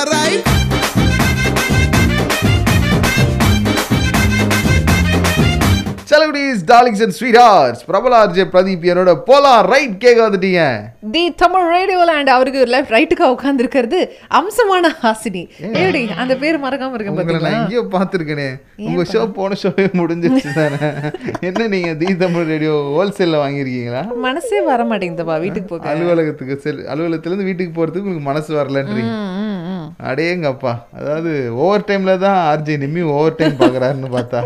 alright. செலகுடிஸ் darlings and sweethearts பிரபல RJ Pradeep என்னோட போலாம் ரைட் கேட்க வந்துட்டீங்க. தி தமிழ் ரேடியோல அண்ட் அவருக்கு லெஃப்ட் ரைட்டுக்கா உட்கார்ந்து இருக்கிறது அம்சமான ஹாசினி. ஏடி அந்த பேர் மறக்காம இருக்க உங்களை நான் பாத்தீங்களா? எங்கேயோ பார்த்துருக்கேனே. உங்க ஷோ போன ஷோவே முடிஞ்சிருச்சு தானே. என்ன நீங்க தி தமிழ் ரேடியோ ஹோல்சேல்ல வாங்கியிருக்கீங்களா? மனசே வர மாட்டேங்குதுப்பா வீட்டுக்கு போக. அலுவலகத்துக்கு செல் அலுவலகத்துலேருந்து வீட்டுக்கு போறதுக்கு உங்களுக்கு மனசு வரலன்றீங்க. அடேங்கப்பா. அதாவது ஓவர் டைம்ல தான் ஆர்ஜே நிம்மி ஓவர் டைம் பாக்குறாருன்னு பார்த்தா.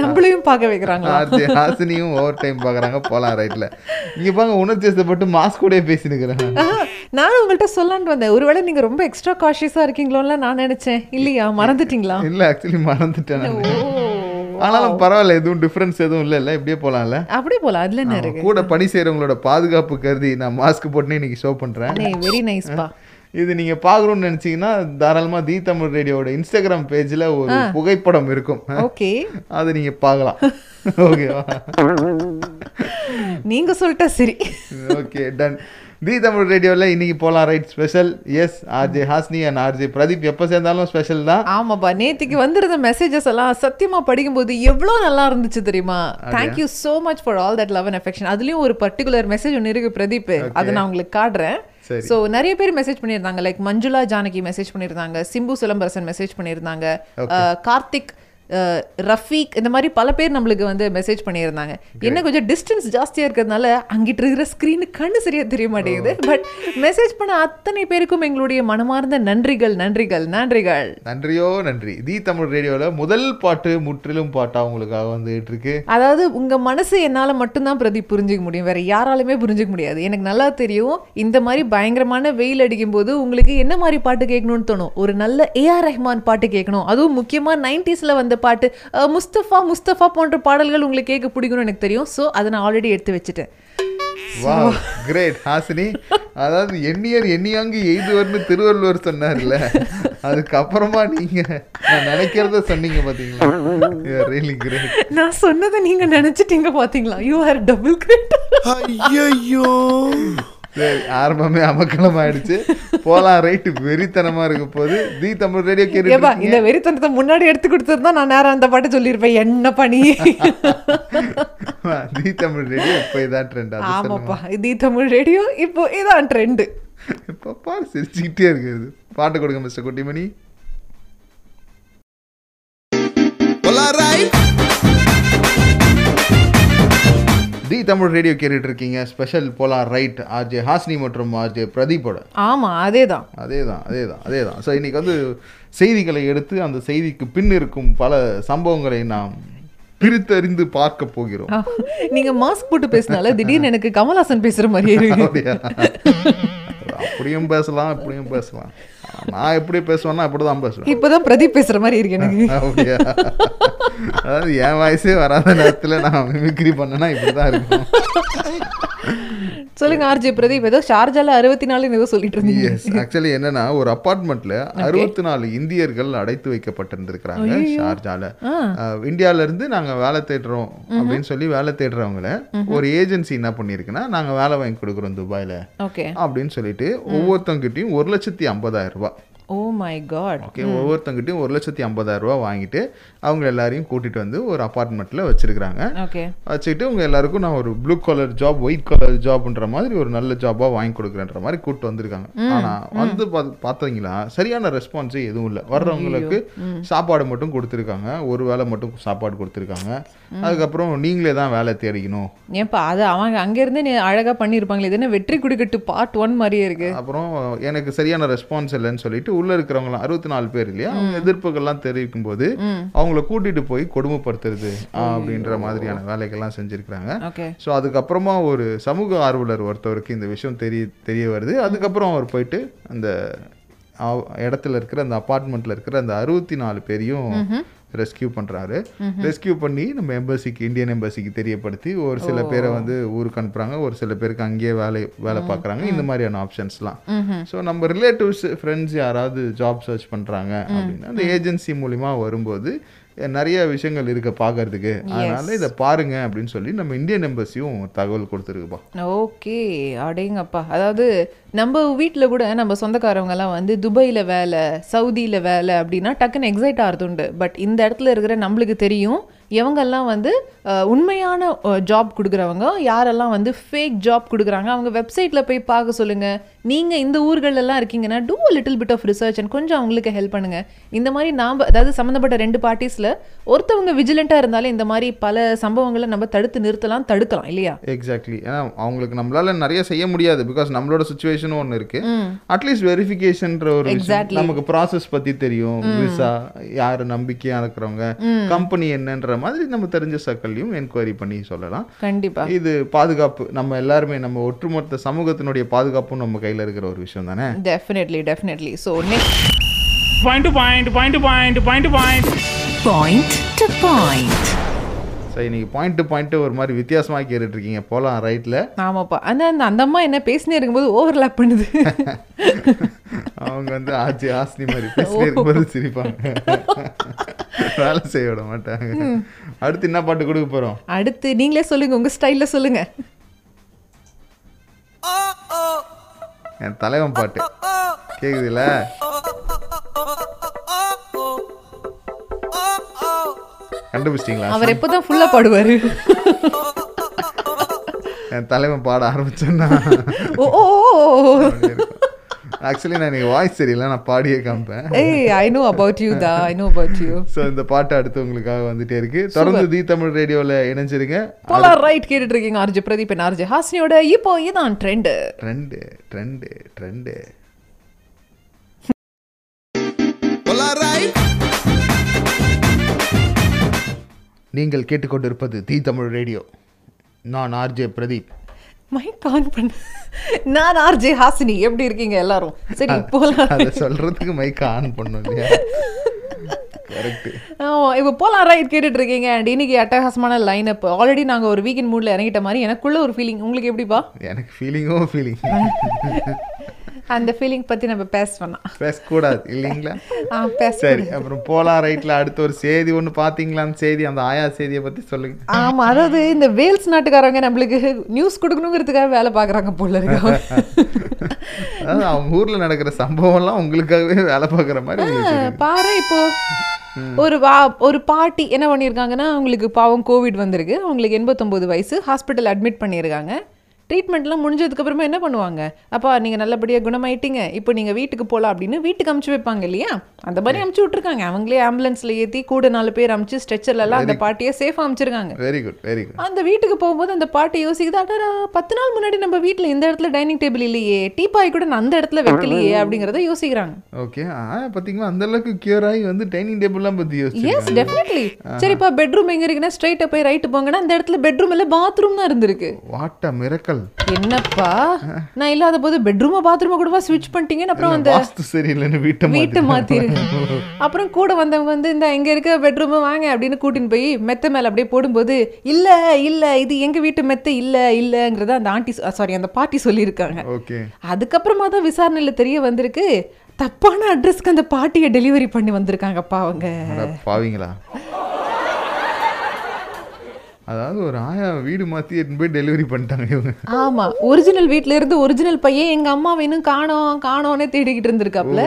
நம்மளையும் பார்க்க வைக்கிறாங்களா? ஆர்ஜே ஹாசினியும் ஓவர் டைம் பாக்குறாங்க போலாம் ரைட்ல இங்க பாங்க உணர்ச்சி வசப்பட்டு மாஸ்க் கூட பேசினுக்கிறேன் ஆ, நானும் உங்கள்கிட்ட சொல்லலான்னு வந்தேன். ஒருவேளை நீங்க ரொம்ப எக்ஸ்ட்ரா காஷியஸா இருக்கீங்களோல நான் நினைச்சேன். இல்லையா? மறந்துட்டீங்களா? இல்ல ஆக்சுவலி மறந்துட்டேன் ஆனாலும் பரவாயில்ல எதுவும் டிஃபரன்ஸ் எதுவும் இல்ல இல்ல இப்படியே போலாம்ல. அப்படியே போலாம் அதுல என்ன இருக்கு? கூட பணி செய்யறவங்களோட பாதுகாப்பு கருதி நான் மாஸ்க் போட்டுனே இன்னைக்கு ஷோ பண்றேன். வெரி நைஸ்பா இது நீங்க பாக்கணும்னு நினைச்சீங்கன்னா தாராளமா தி தமிழ் ரேடியோட இன்ஸ்டாகிராம் பேஜ்ல ஒரு புகைப்படம் இருக்கும். ஓகே. அதை நீங்க பார்க்கலாம். ஓகேவா நீங்க சொல்லிட்டா சரி. ஓகே டன் தி தமிழ் ரேடியோவில் இன்னைக்கு போலாம். Right special yes RJ Hasni and RJ Pradeep எப்போ சேர்ந்தாலும் ஸ்பெஷல் தான். ஆமாப்பா நேத்திக்கு வந்திருந்த மெசேஜஸ் எல்லாம் சத்தியமா படிக்கும்போது எவ்வளோ நல்லா இருந்துச்சு தெரியுமா? Thank you so much for all that love and affection அதுலயும் ஒரு பர்டிகுலர் மெசேஜ் ஒன்று இருக்கு பிரதீப் அதை நான் உங்களுக்கு காட்டுறேன். ஸோ நிறைய பேர் மெசேஜ் பண்ணியிருந்தாங்க. லைக் மஞ்சுளா ஜானகி மெசேஜ் பண்ணியிருந்தாங்க. சிம்பு சிலம்பரசன் மெசேஜ் பண்ணியிருந்தாங்க. கார்த்திக் ரஃபீக் இந்த மாதிரி பல பேர் நம்மளுக்கு வந்து மெசேஜ் பண்ணியிருந்தாங்க. என்ன கொஞ்சம் டிஸ்டன்ஸ் ஜாஸ்தியா இருக்கிறதுனால அங்கிட்டு இருக்கிற ஸ்க்ரீனு கண்ணு சரியா தெரிய மாட்டேங்குது. பட் மெசேஜ் பண்ண அத்தனை பேருக்கும் எங்களுடைய மனமார்ந்த நன்றிகள் நன்றிகள் நன்றிகள். நன்றியோ நன்றி. தி தமிழ் ரேடியோவில் முதல் பாட்டு முற்றிலும் பாட்டா உங்களுக்காக வந்துகிட்டு இருக்கு. அதாவது உங்க மனசு என்னால மட்டும்தான் பிரதி புரிஞ்சுக்க முடியும். வேற யாராலுமே புரிஞ்சுக்க முடியாது. எனக்கு நல்லா தெரியும். இந்த மாதிரி பயங்கரமான வெயில் அடிக்கும் போது உங்களுக்கு என்ன மாதிரி பாட்டு கேட்கணும்னு தோணும்? ஒரு நல்ல ஏஆர் ரஹ்மான் பாட்டு கேட்கணும். அதுவும் முக்கியமா நைன்டிஸ்ல வந்த பாட்டு. அஹ், முஸ்தபா முஸ்தபா போன்ற பாடல்கள் உங்களுக்கு கேட்க பிடிக்கும்னு எனக்கு தெரியும். ஸோ அதை நான் ஆல்ரெடி எடுத்து வச்சுட்டேன். வா கிரேட் ஹாசினி. அதாவது எண்ணியர் எண்ணியாங்கு எய்துவர்னு திருவள்ளுவர் சொன்னார்ல. அதுக்கப்புறமா நீங்க நான் நினைக்கிறத சொன்னீங்க பாத்தீங்களா? ரியலி கிரேட் நான் சொன்னதை நீங்க நினைச்சிட்டீங்க பாத்தீங்களா? யூ ஆர் டபுள் கிரேட் ஐயோ சரி ஆரம்பமே அமக்கலம் ஆயிடுச்சு போலாம் ரைட்டு வெறித்தனமா இருக்க போது தி தமிழ் ரேடியோ கேட்டு இந்த வெறித்தனத்தை முன்னாடி எடுத்து கொடுத்துருந்தா நான் நேரம் அந்த பாட்டு சொல்லியிருப்பேன். என்ன பண்ணி தி தமிழ் ரேடியோ இப்போ இதான் ட்ரெண்ட் ஆமாப்பா இது தமிழ் ரேடியோ இப்போ இதான் ட்ரெண்டு இப்போ பாரு சிரிச்சுக்கிட்டே இருக்குது பாட்டு கொடுங்க mister Kuttimani. Alright. The Tamil radio கேட்டுட்டு இருக்கீங்க ஸ்பெஷல் போலாம் ரைட் ஆர்ஜே ஹாஸ்னி மற்றும் ஆர்ஜே பிரதீப்போட ஆமா அதேதான். அதே தான் அதே தான் அதே தான் ஸோ இன்னைக்கு வந்து செய்திகளை எடுத்து அந்த செய்திக்கு பின் இருக்கும் பல சம்பவங்களை நாம் பிரித்தறிந்து பார்க்க போகிறோம். நீங்க மாஸ்க் போட்டு பேசினால திடீர்னு எனக்கு கமல்ஹாசன் பேசுற இருக்கு. அப்படியா? அப்படியும் பேசலாம் இப்படியும் பேசலாம். நான் எப்படி பேசுவேன்னா அப்படிதான் பேசுவேன். இப்பதான் பிரதீப் பேசுற மாதிரி இருக்கு எனக்கு. அப்படியா? அதாவது என் வயசே வராத நேரத்துல நான் மிமிக்ரி பண்ணேன்னா இப்படிதான் இருக்கும். சொல்லுங்க ஆர்ஜே பிரதீப். ஏதோ ஷார்ஜால அறுபத்தி நாலுன்னு ஏதோ சொல்லிட்டு இருந்தீங்க. எஸ் ஆக்சுவலி என்னன்னா ஒரு அப்பார்ட்மெண்ட்ல அறுபத்தி நாலு இந்தியர்கள் அடைத்து வைக்கப்பட்டிருந்திருக்கிறாங்க ஷார்ஜால. இந்தியால இருந்து நாங்க வேலை தேடுறோம் அப்படின்னு சொல்லி வேலை தேடுறவங்கள ஒரு ஏஜென்சி என்ன பண்ணிருக்குன்னா நாங்க வேலை வாங்கி கொடுக்குறோம் துபாயில அப்படின்னு சொல்லிட்டு ஒவ்வொருத்தவங்கிட்டையும் ஒரு லட்சத்தி ஐம்பதாயிரம் ரூபாய். ஓ மை காட் ஓகே ஒவ்வொருத்தவங்கிட்டையும் ஒரு லட்சத்தி ஐம்பதாயிரம் ரூபாய் வாங்கிட்டு அவங்க எல்லாரையும் கூட்டிட்டு வந்து ஒரு அப்பார்ட்மெண்ட்ல வச்சிருக்கிறாங்க. ஓகே வச்சுக்கிட்டு உங்க எல்லாருக்கும் நான் ஒரு blue colour job white colour ஜாப்ன்ற மாதிரி ஒரு நல்ல ஜாபா வாங்கி கொடுக்குறேன்ற மாதிரி கூப்பிட்டு வந்திருக்காங்க. ஆனா வந்து பார்த்தீங்களா சரியான ரெஸ்பான்ஸே எதுவும் இல்லை. வர்றவங்களுக்கு சாப்பாடு மட்டும் கொடுத்துருக்காங்க. ஒரு வேளை மட்டும் சாப்பாடு கொடுத்துருக்காங்க. அதுக்கப்புறம் நீங்களே தான் வேலை தேடிக்கணும். ஏன்பா அது அவங்க அங்க இருந்து நீ அழகா பண்ணிருப்பாங்களே இது என்ன வெற்றி குடிக்கட்டு பார்ட் ஒன் மாதிரியே இருக்கு. அப்புறம் எனக்கு சரியான ரெஸ்பான்ஸ் இல்லைன்னு சொல்லிட்டு உள்ள இருக்கிறவங்களாம் அறுபத்தி நாலு பேர் இல்லையா? அவங்க எதிர்ப்புகள்லாம் தெரிவிக்கும் போது அவங்கள கூட்டிட்டு போய் கொடுமைப்படுத்துறது அப்படின்ற மாதிரியான வேலைகள்லாம் செஞ்சிருக்கிறாங்க. ஸோ அதுக்கப்புறமா ஒரு சமூக ஆர்வலர் ஒருத்தவருக்கு இந்த விஷயம் தெரிய தெரிய வருது. அதுக்கப்புறம் அவர் போயிட்டு அந்த இடத்துல இருக்கிற அந்த அப்பார்ட்மெண்ட்ல இருக்கிற அந்த அறுபத்தி நாலு பேரையும் ரெஸ்கியூ பண்றாரு. ரெஸ்கியூ பண்ணி நம்ம எம்பசிக்கு இந்தியன் எம்பசிக்கு தெரியப்படுத்தி ஒரு சில பேரை வந்து ஊருக்கு அனுப்புறாங்க. ஒரு சில பேருக்கு அங்கேயே வேலை வேலை பார்க்குறாங்க. இந்த மாதிரியான ஆப்ஷன்ஸ்லாம். ஸோ நம்ம ரிலேட்டிவ்ஸ் ஃப்ரெண்ட்ஸ் யாராவது ஜாப் சர்ச் பண்றாங்க அப்படின்னா அந்த ஏஜென்சி மூலிமா வரும்போது நிறைய விஷயங்கள் இருக்கு பார்க்கறதுக்கு. அதனால இதை பாருங்க அப்படின்னு சொல்லி நம்ம இந்தியன் எம்பசியும் தகவல் கொடுத்துருக்குப்பா. ஓகே அடேங்கப்பா. அதாவது நம்ம வீட்டில் கூட நம்ம சொந்தக்காரவங்கலாம் வந்து துபாயில் வேலை சவுதியில் வேலை அப்படின்னா டக்குன்னு எக்ஸைட் ஆகிறது உண்டு பட் இந்த இடத்துல இருக்கிற நம்மளுக்கு தெரியும் இவங்கெல்லாம் வந்து உண்மையான ஜாப் கொடுக்குறவங்க. யாரெல்லாம் வந்து ஃபேக் ஜாப் கொடுக்குறாங்க அவங்க வெப்சைட்டில் போய் பார்க்க சொல்லுங்கள் நீங்கள் இந்த ஊர்களெல்லாம் இருக்கீங்கன்னா do little bit of research and கொஞ்சம் அவங்களுக்கு ஹெல்ப் பண்ணுங்கள் இந்த மாதிரி நாம் அதாவது சம்மந்தப்பட்ட ரெண்டு பார்ட்டிஸில் ஒருத்தவங்க விஜிலண்ட்டாக இருந்தாலே இந்த மாதிரி பல சம்பவங்களை நம்ம தடுத்து நிறுத்தலாம் தடுக்கலாம் இல்லையா? எக்ஸாக்ட்லி ஏன்னா அவங்களுக்கு நம்மளால நிறைய செய்ய முடியாது. பிகாஸ் நம்மளோட சுச்சுவேஷனும் ஒன்று இருக்கு. அட்லீஸ்ட் வெரிஃபிகேஷன்ற ஒரு. நமக்கு ப்ராசஸ் பத்தி தெரியும். விசா யார் நம்பிக்கையா இருக்கிறவங்க கம்பெனி என்னன்ற மாதிரி நம்ம தெரிஞ்ச சக்கல்லையும் என்கொயரி பண்ணி சொல்லலாம். கண்டிப்பா. இது பாதுகாப்பு நம்ம எல்லாருமே நம்ம ஒட்டுமொத்த சமூகத்தினுடைய பாதுகாப்பும் நம்ம கையில இருக்கிற ஒரு விஷயம் தானே? Definitely definitely so next Point to point, point to point, point to point. Point to point. சரி இன்னைக்கு பாயிண்ட் டு பாயிண்ட் ஒரு மாதிரி வித்தியாசமா கேட்டுட்டு இருக்கீங்க போலாம் ரைட்ல ஆமாப்பா. அந்த அந்த அந்த அம்மா என்ன பேசினே இருக்கும்போது ஓவர்லாப் பண்ணுது. அவங்க வந்து ஆச்சி ஆஸ்னி மாதிரி பேசிட்டே இருக்கும்போது சிரிப்பாங்க. வேலை செய்ய விட மாட்டாங்க. அடுத்து என்ன பாட்டு கொடுக்க போறோம்? அடுத்து நீங்களே சொல்லுங்க உங்க ஸ்டைல்ல சொல்லுங்க. என் தலைவன் பாட்டு. கேக்குதுல்ல? கண்டுபிடிச்சிட்டீங்களா? அவர் எப்போதான் ஃபுல்லா பாடுவாரு. என் தலைவன் பாட ஆரம்பிச்சேன்னா. ஓ ஓ ஆக்சுவலி நான் எனக்கு வாய்ஸ் தெரியல நான் பாடியே காமிப்பேன். ஏய் ஐ know about you that I know about you so இந்த பாட்டு அடுத்து உங்களுக்காக வந்துட்டே இருக்கு. தொடர்ந்து தி தமிழ் ரேடியோவில் இணைஞ்சிருங்க. போலார் ரைட் கேட்டுட்டு இருக்கீங்க ஆர்ஜி பிரதீப் and ஆர்ஜி ஹாஸ்னியோட. இப்போ இதான் ட்ரெண்ட் ட்ரெண்டு ட்ரெண்டு ட்ரெண்டு நீங்கள் கேட்டுக்கொண்டிருப்பது தி தமிழ் ரேடியோ. நான் ஆர்ஜே பிரதீப். மைக் ஆன் பண்ண. நான் ஆர்ஜே ஹாசினி. எப்படி இருக்கீங்க எல்லாரும்? சரி போலாம். அதை சொல்றதுக்கு மைக் ஆன் பண்ணும் இல்லையா? இப்போ போலாம் ரைட் கேட்டுட்டு இருக்கீங்க. அண்ட் இன்னைக்கு அட்டகாசமான லைன் அப் ஆல்ரெடி நாங்க ஒரு வீக்கெண்ட் மூட்ல இறங்கிட்ட மாதிரி எனக்குள்ள ஒரு ஃபீலிங் உங்களுக்கு எப்படிப்பா? எனக்கு ஃபீலிங்கும் ஃபீலிங் அந்த ஃபீலிங் பத்தி நம்ம பேச வேணாம் பேசக்கூடாது இல்லைங்களா? ஆ சரி அப்புறம் போலாம் ரைட்ல அடுத்து ஒரு செய்தி ஒன்று பார்த்தீங்களா அந்த செய்தி அந்த ஆயா செய்தியை பத்தி சொல்லுங்க. ஆமா அதாவது இந்த வேல்ஸ் நாட்டுக்காரங்க நம்மளுக்கு நியூஸ் கொடுக்கணுங்கிறதுக்காக வேலை பார்க்குறாங்க போல இருக்கு. அதாவது அவங்க ஊர்ல நடக்கிற சம்பவம்லாம் உங்களுக்காகவே வேலை பார்க்குற மாதிரி. பாரு இப்போ ஒரு வா ஒரு பாட்டி என்ன பண்ணியிருக்காங்கன்னா அவங்களுக்கு பாவம் கோவிட் வந்திருக்கு. அவங்களுக்கு எண்பத்தொம்போது வயசு ஹாஸ்பிட்டல் அட்மிட் பண்ணியிருக்காங்க. ட்ரீட்மெண்ட்லாம் முடிஞ்சதுக்கு அப்புறமா என்ன பண்ணுவாங்க? அப்பா நீங்கள் நல்லபடியாக குணமாயிட்டீங்க. இப்போ நீங்கள் வீட்டுக்கு போகலாம் அப்படின்னு வீட்டுக்கு அமுச்சு வைப்பாங்க இல்லையா? அந்த மாதிரி அமுச்சு விட்ருக்காங்க அவங்களே ஆம்புலன்ஸில் ஏற்றி கூட நாலு பேர் அமுச்சு ஸ்ட்ரெச்சர்லலாம் அந்த பாட்டியை சேஃபாக அமுச்சிருக்காங்க. வெரி குட் வெரி குட் அந்த வீட்டுக்கு போகும்போது அந்த பாட்டி யோசிக்குது அடடா பத்து நாள் முன்னாடி நம்ம வீட்டில் இந்த இடத்துல டைனிங் டேபிள் இல்லையே. டீபாய் கூட நான் அந்த இடத்துல வைக்கலையே அப்படிங்கிறத யோசிக்கிறாங்க. ஓகே பார்த்தீங்களா அந்த அளவுக்கு கியூர் ஆகி வந்து டைனிங் டேபிள்லாம் பற்றி யோசிச்சு எஸ் டெஃபினெட்லி சரிப்பா பெட்ரூம் எங்க இருக்குன்னா ஸ்ட்ரைட்டா போய் ரைட்டு போங்கன்னா அந்த இடத்துல பெட்ரூம் இல்ல பாத்ரூம் தான் இருந்திருக்கு. வாட் அ மிரக்கல் என்னப்பா? நான் இல்லாத போது பெட்ரூமா பாத்ரூமா கூடவா ஸ்விட்ச் பண்ணிட்டீங்கன்னு அப்புறம் அந்த வாஸ்து சரியில்லைன்னு வீட்டை வீட்டை மாத்தி மாத்திரு அப்புறம் கூட வந்தவங்க வந்து இந்த எங்க இருக்க பெட்ரூம் வாங்க அப்படின்னு கூட்டின்னு போய் மெத்த மேல அப்படியே போடும்போது இல்ல இல்ல இது எங்க வீட்டு மெத்த இல்ல இல்லங்கிறத அந்த ஆண்டி சாரி அந்த பாட்டி சொல்லியிருக்காங்க. ஓகே. அதுக்கப்புறமா தான் விசாரணையில தெரிய வந்திருக்கு தப்பான அட்ரஸ்க்கு அந்த பாட்டியை டெலிவரி பண்ணி வந்திருக்காங்கப்பா அவங்க. பாவீங்களா? அதாவது ஒரு ஆயா வீடு மாத்தி எடுத்துன்னு போய் டெலிவரி பண்ணிட்டாங்க இவங்க. ஆமா ஒரிஜினல் வீட்ல இருந்து ஒரிஜினல் பையன் எங்க அம்மா இன்னும் காணோம் காணோன்னே தேடிக்கிட்டு இருந்திருக்காப்ல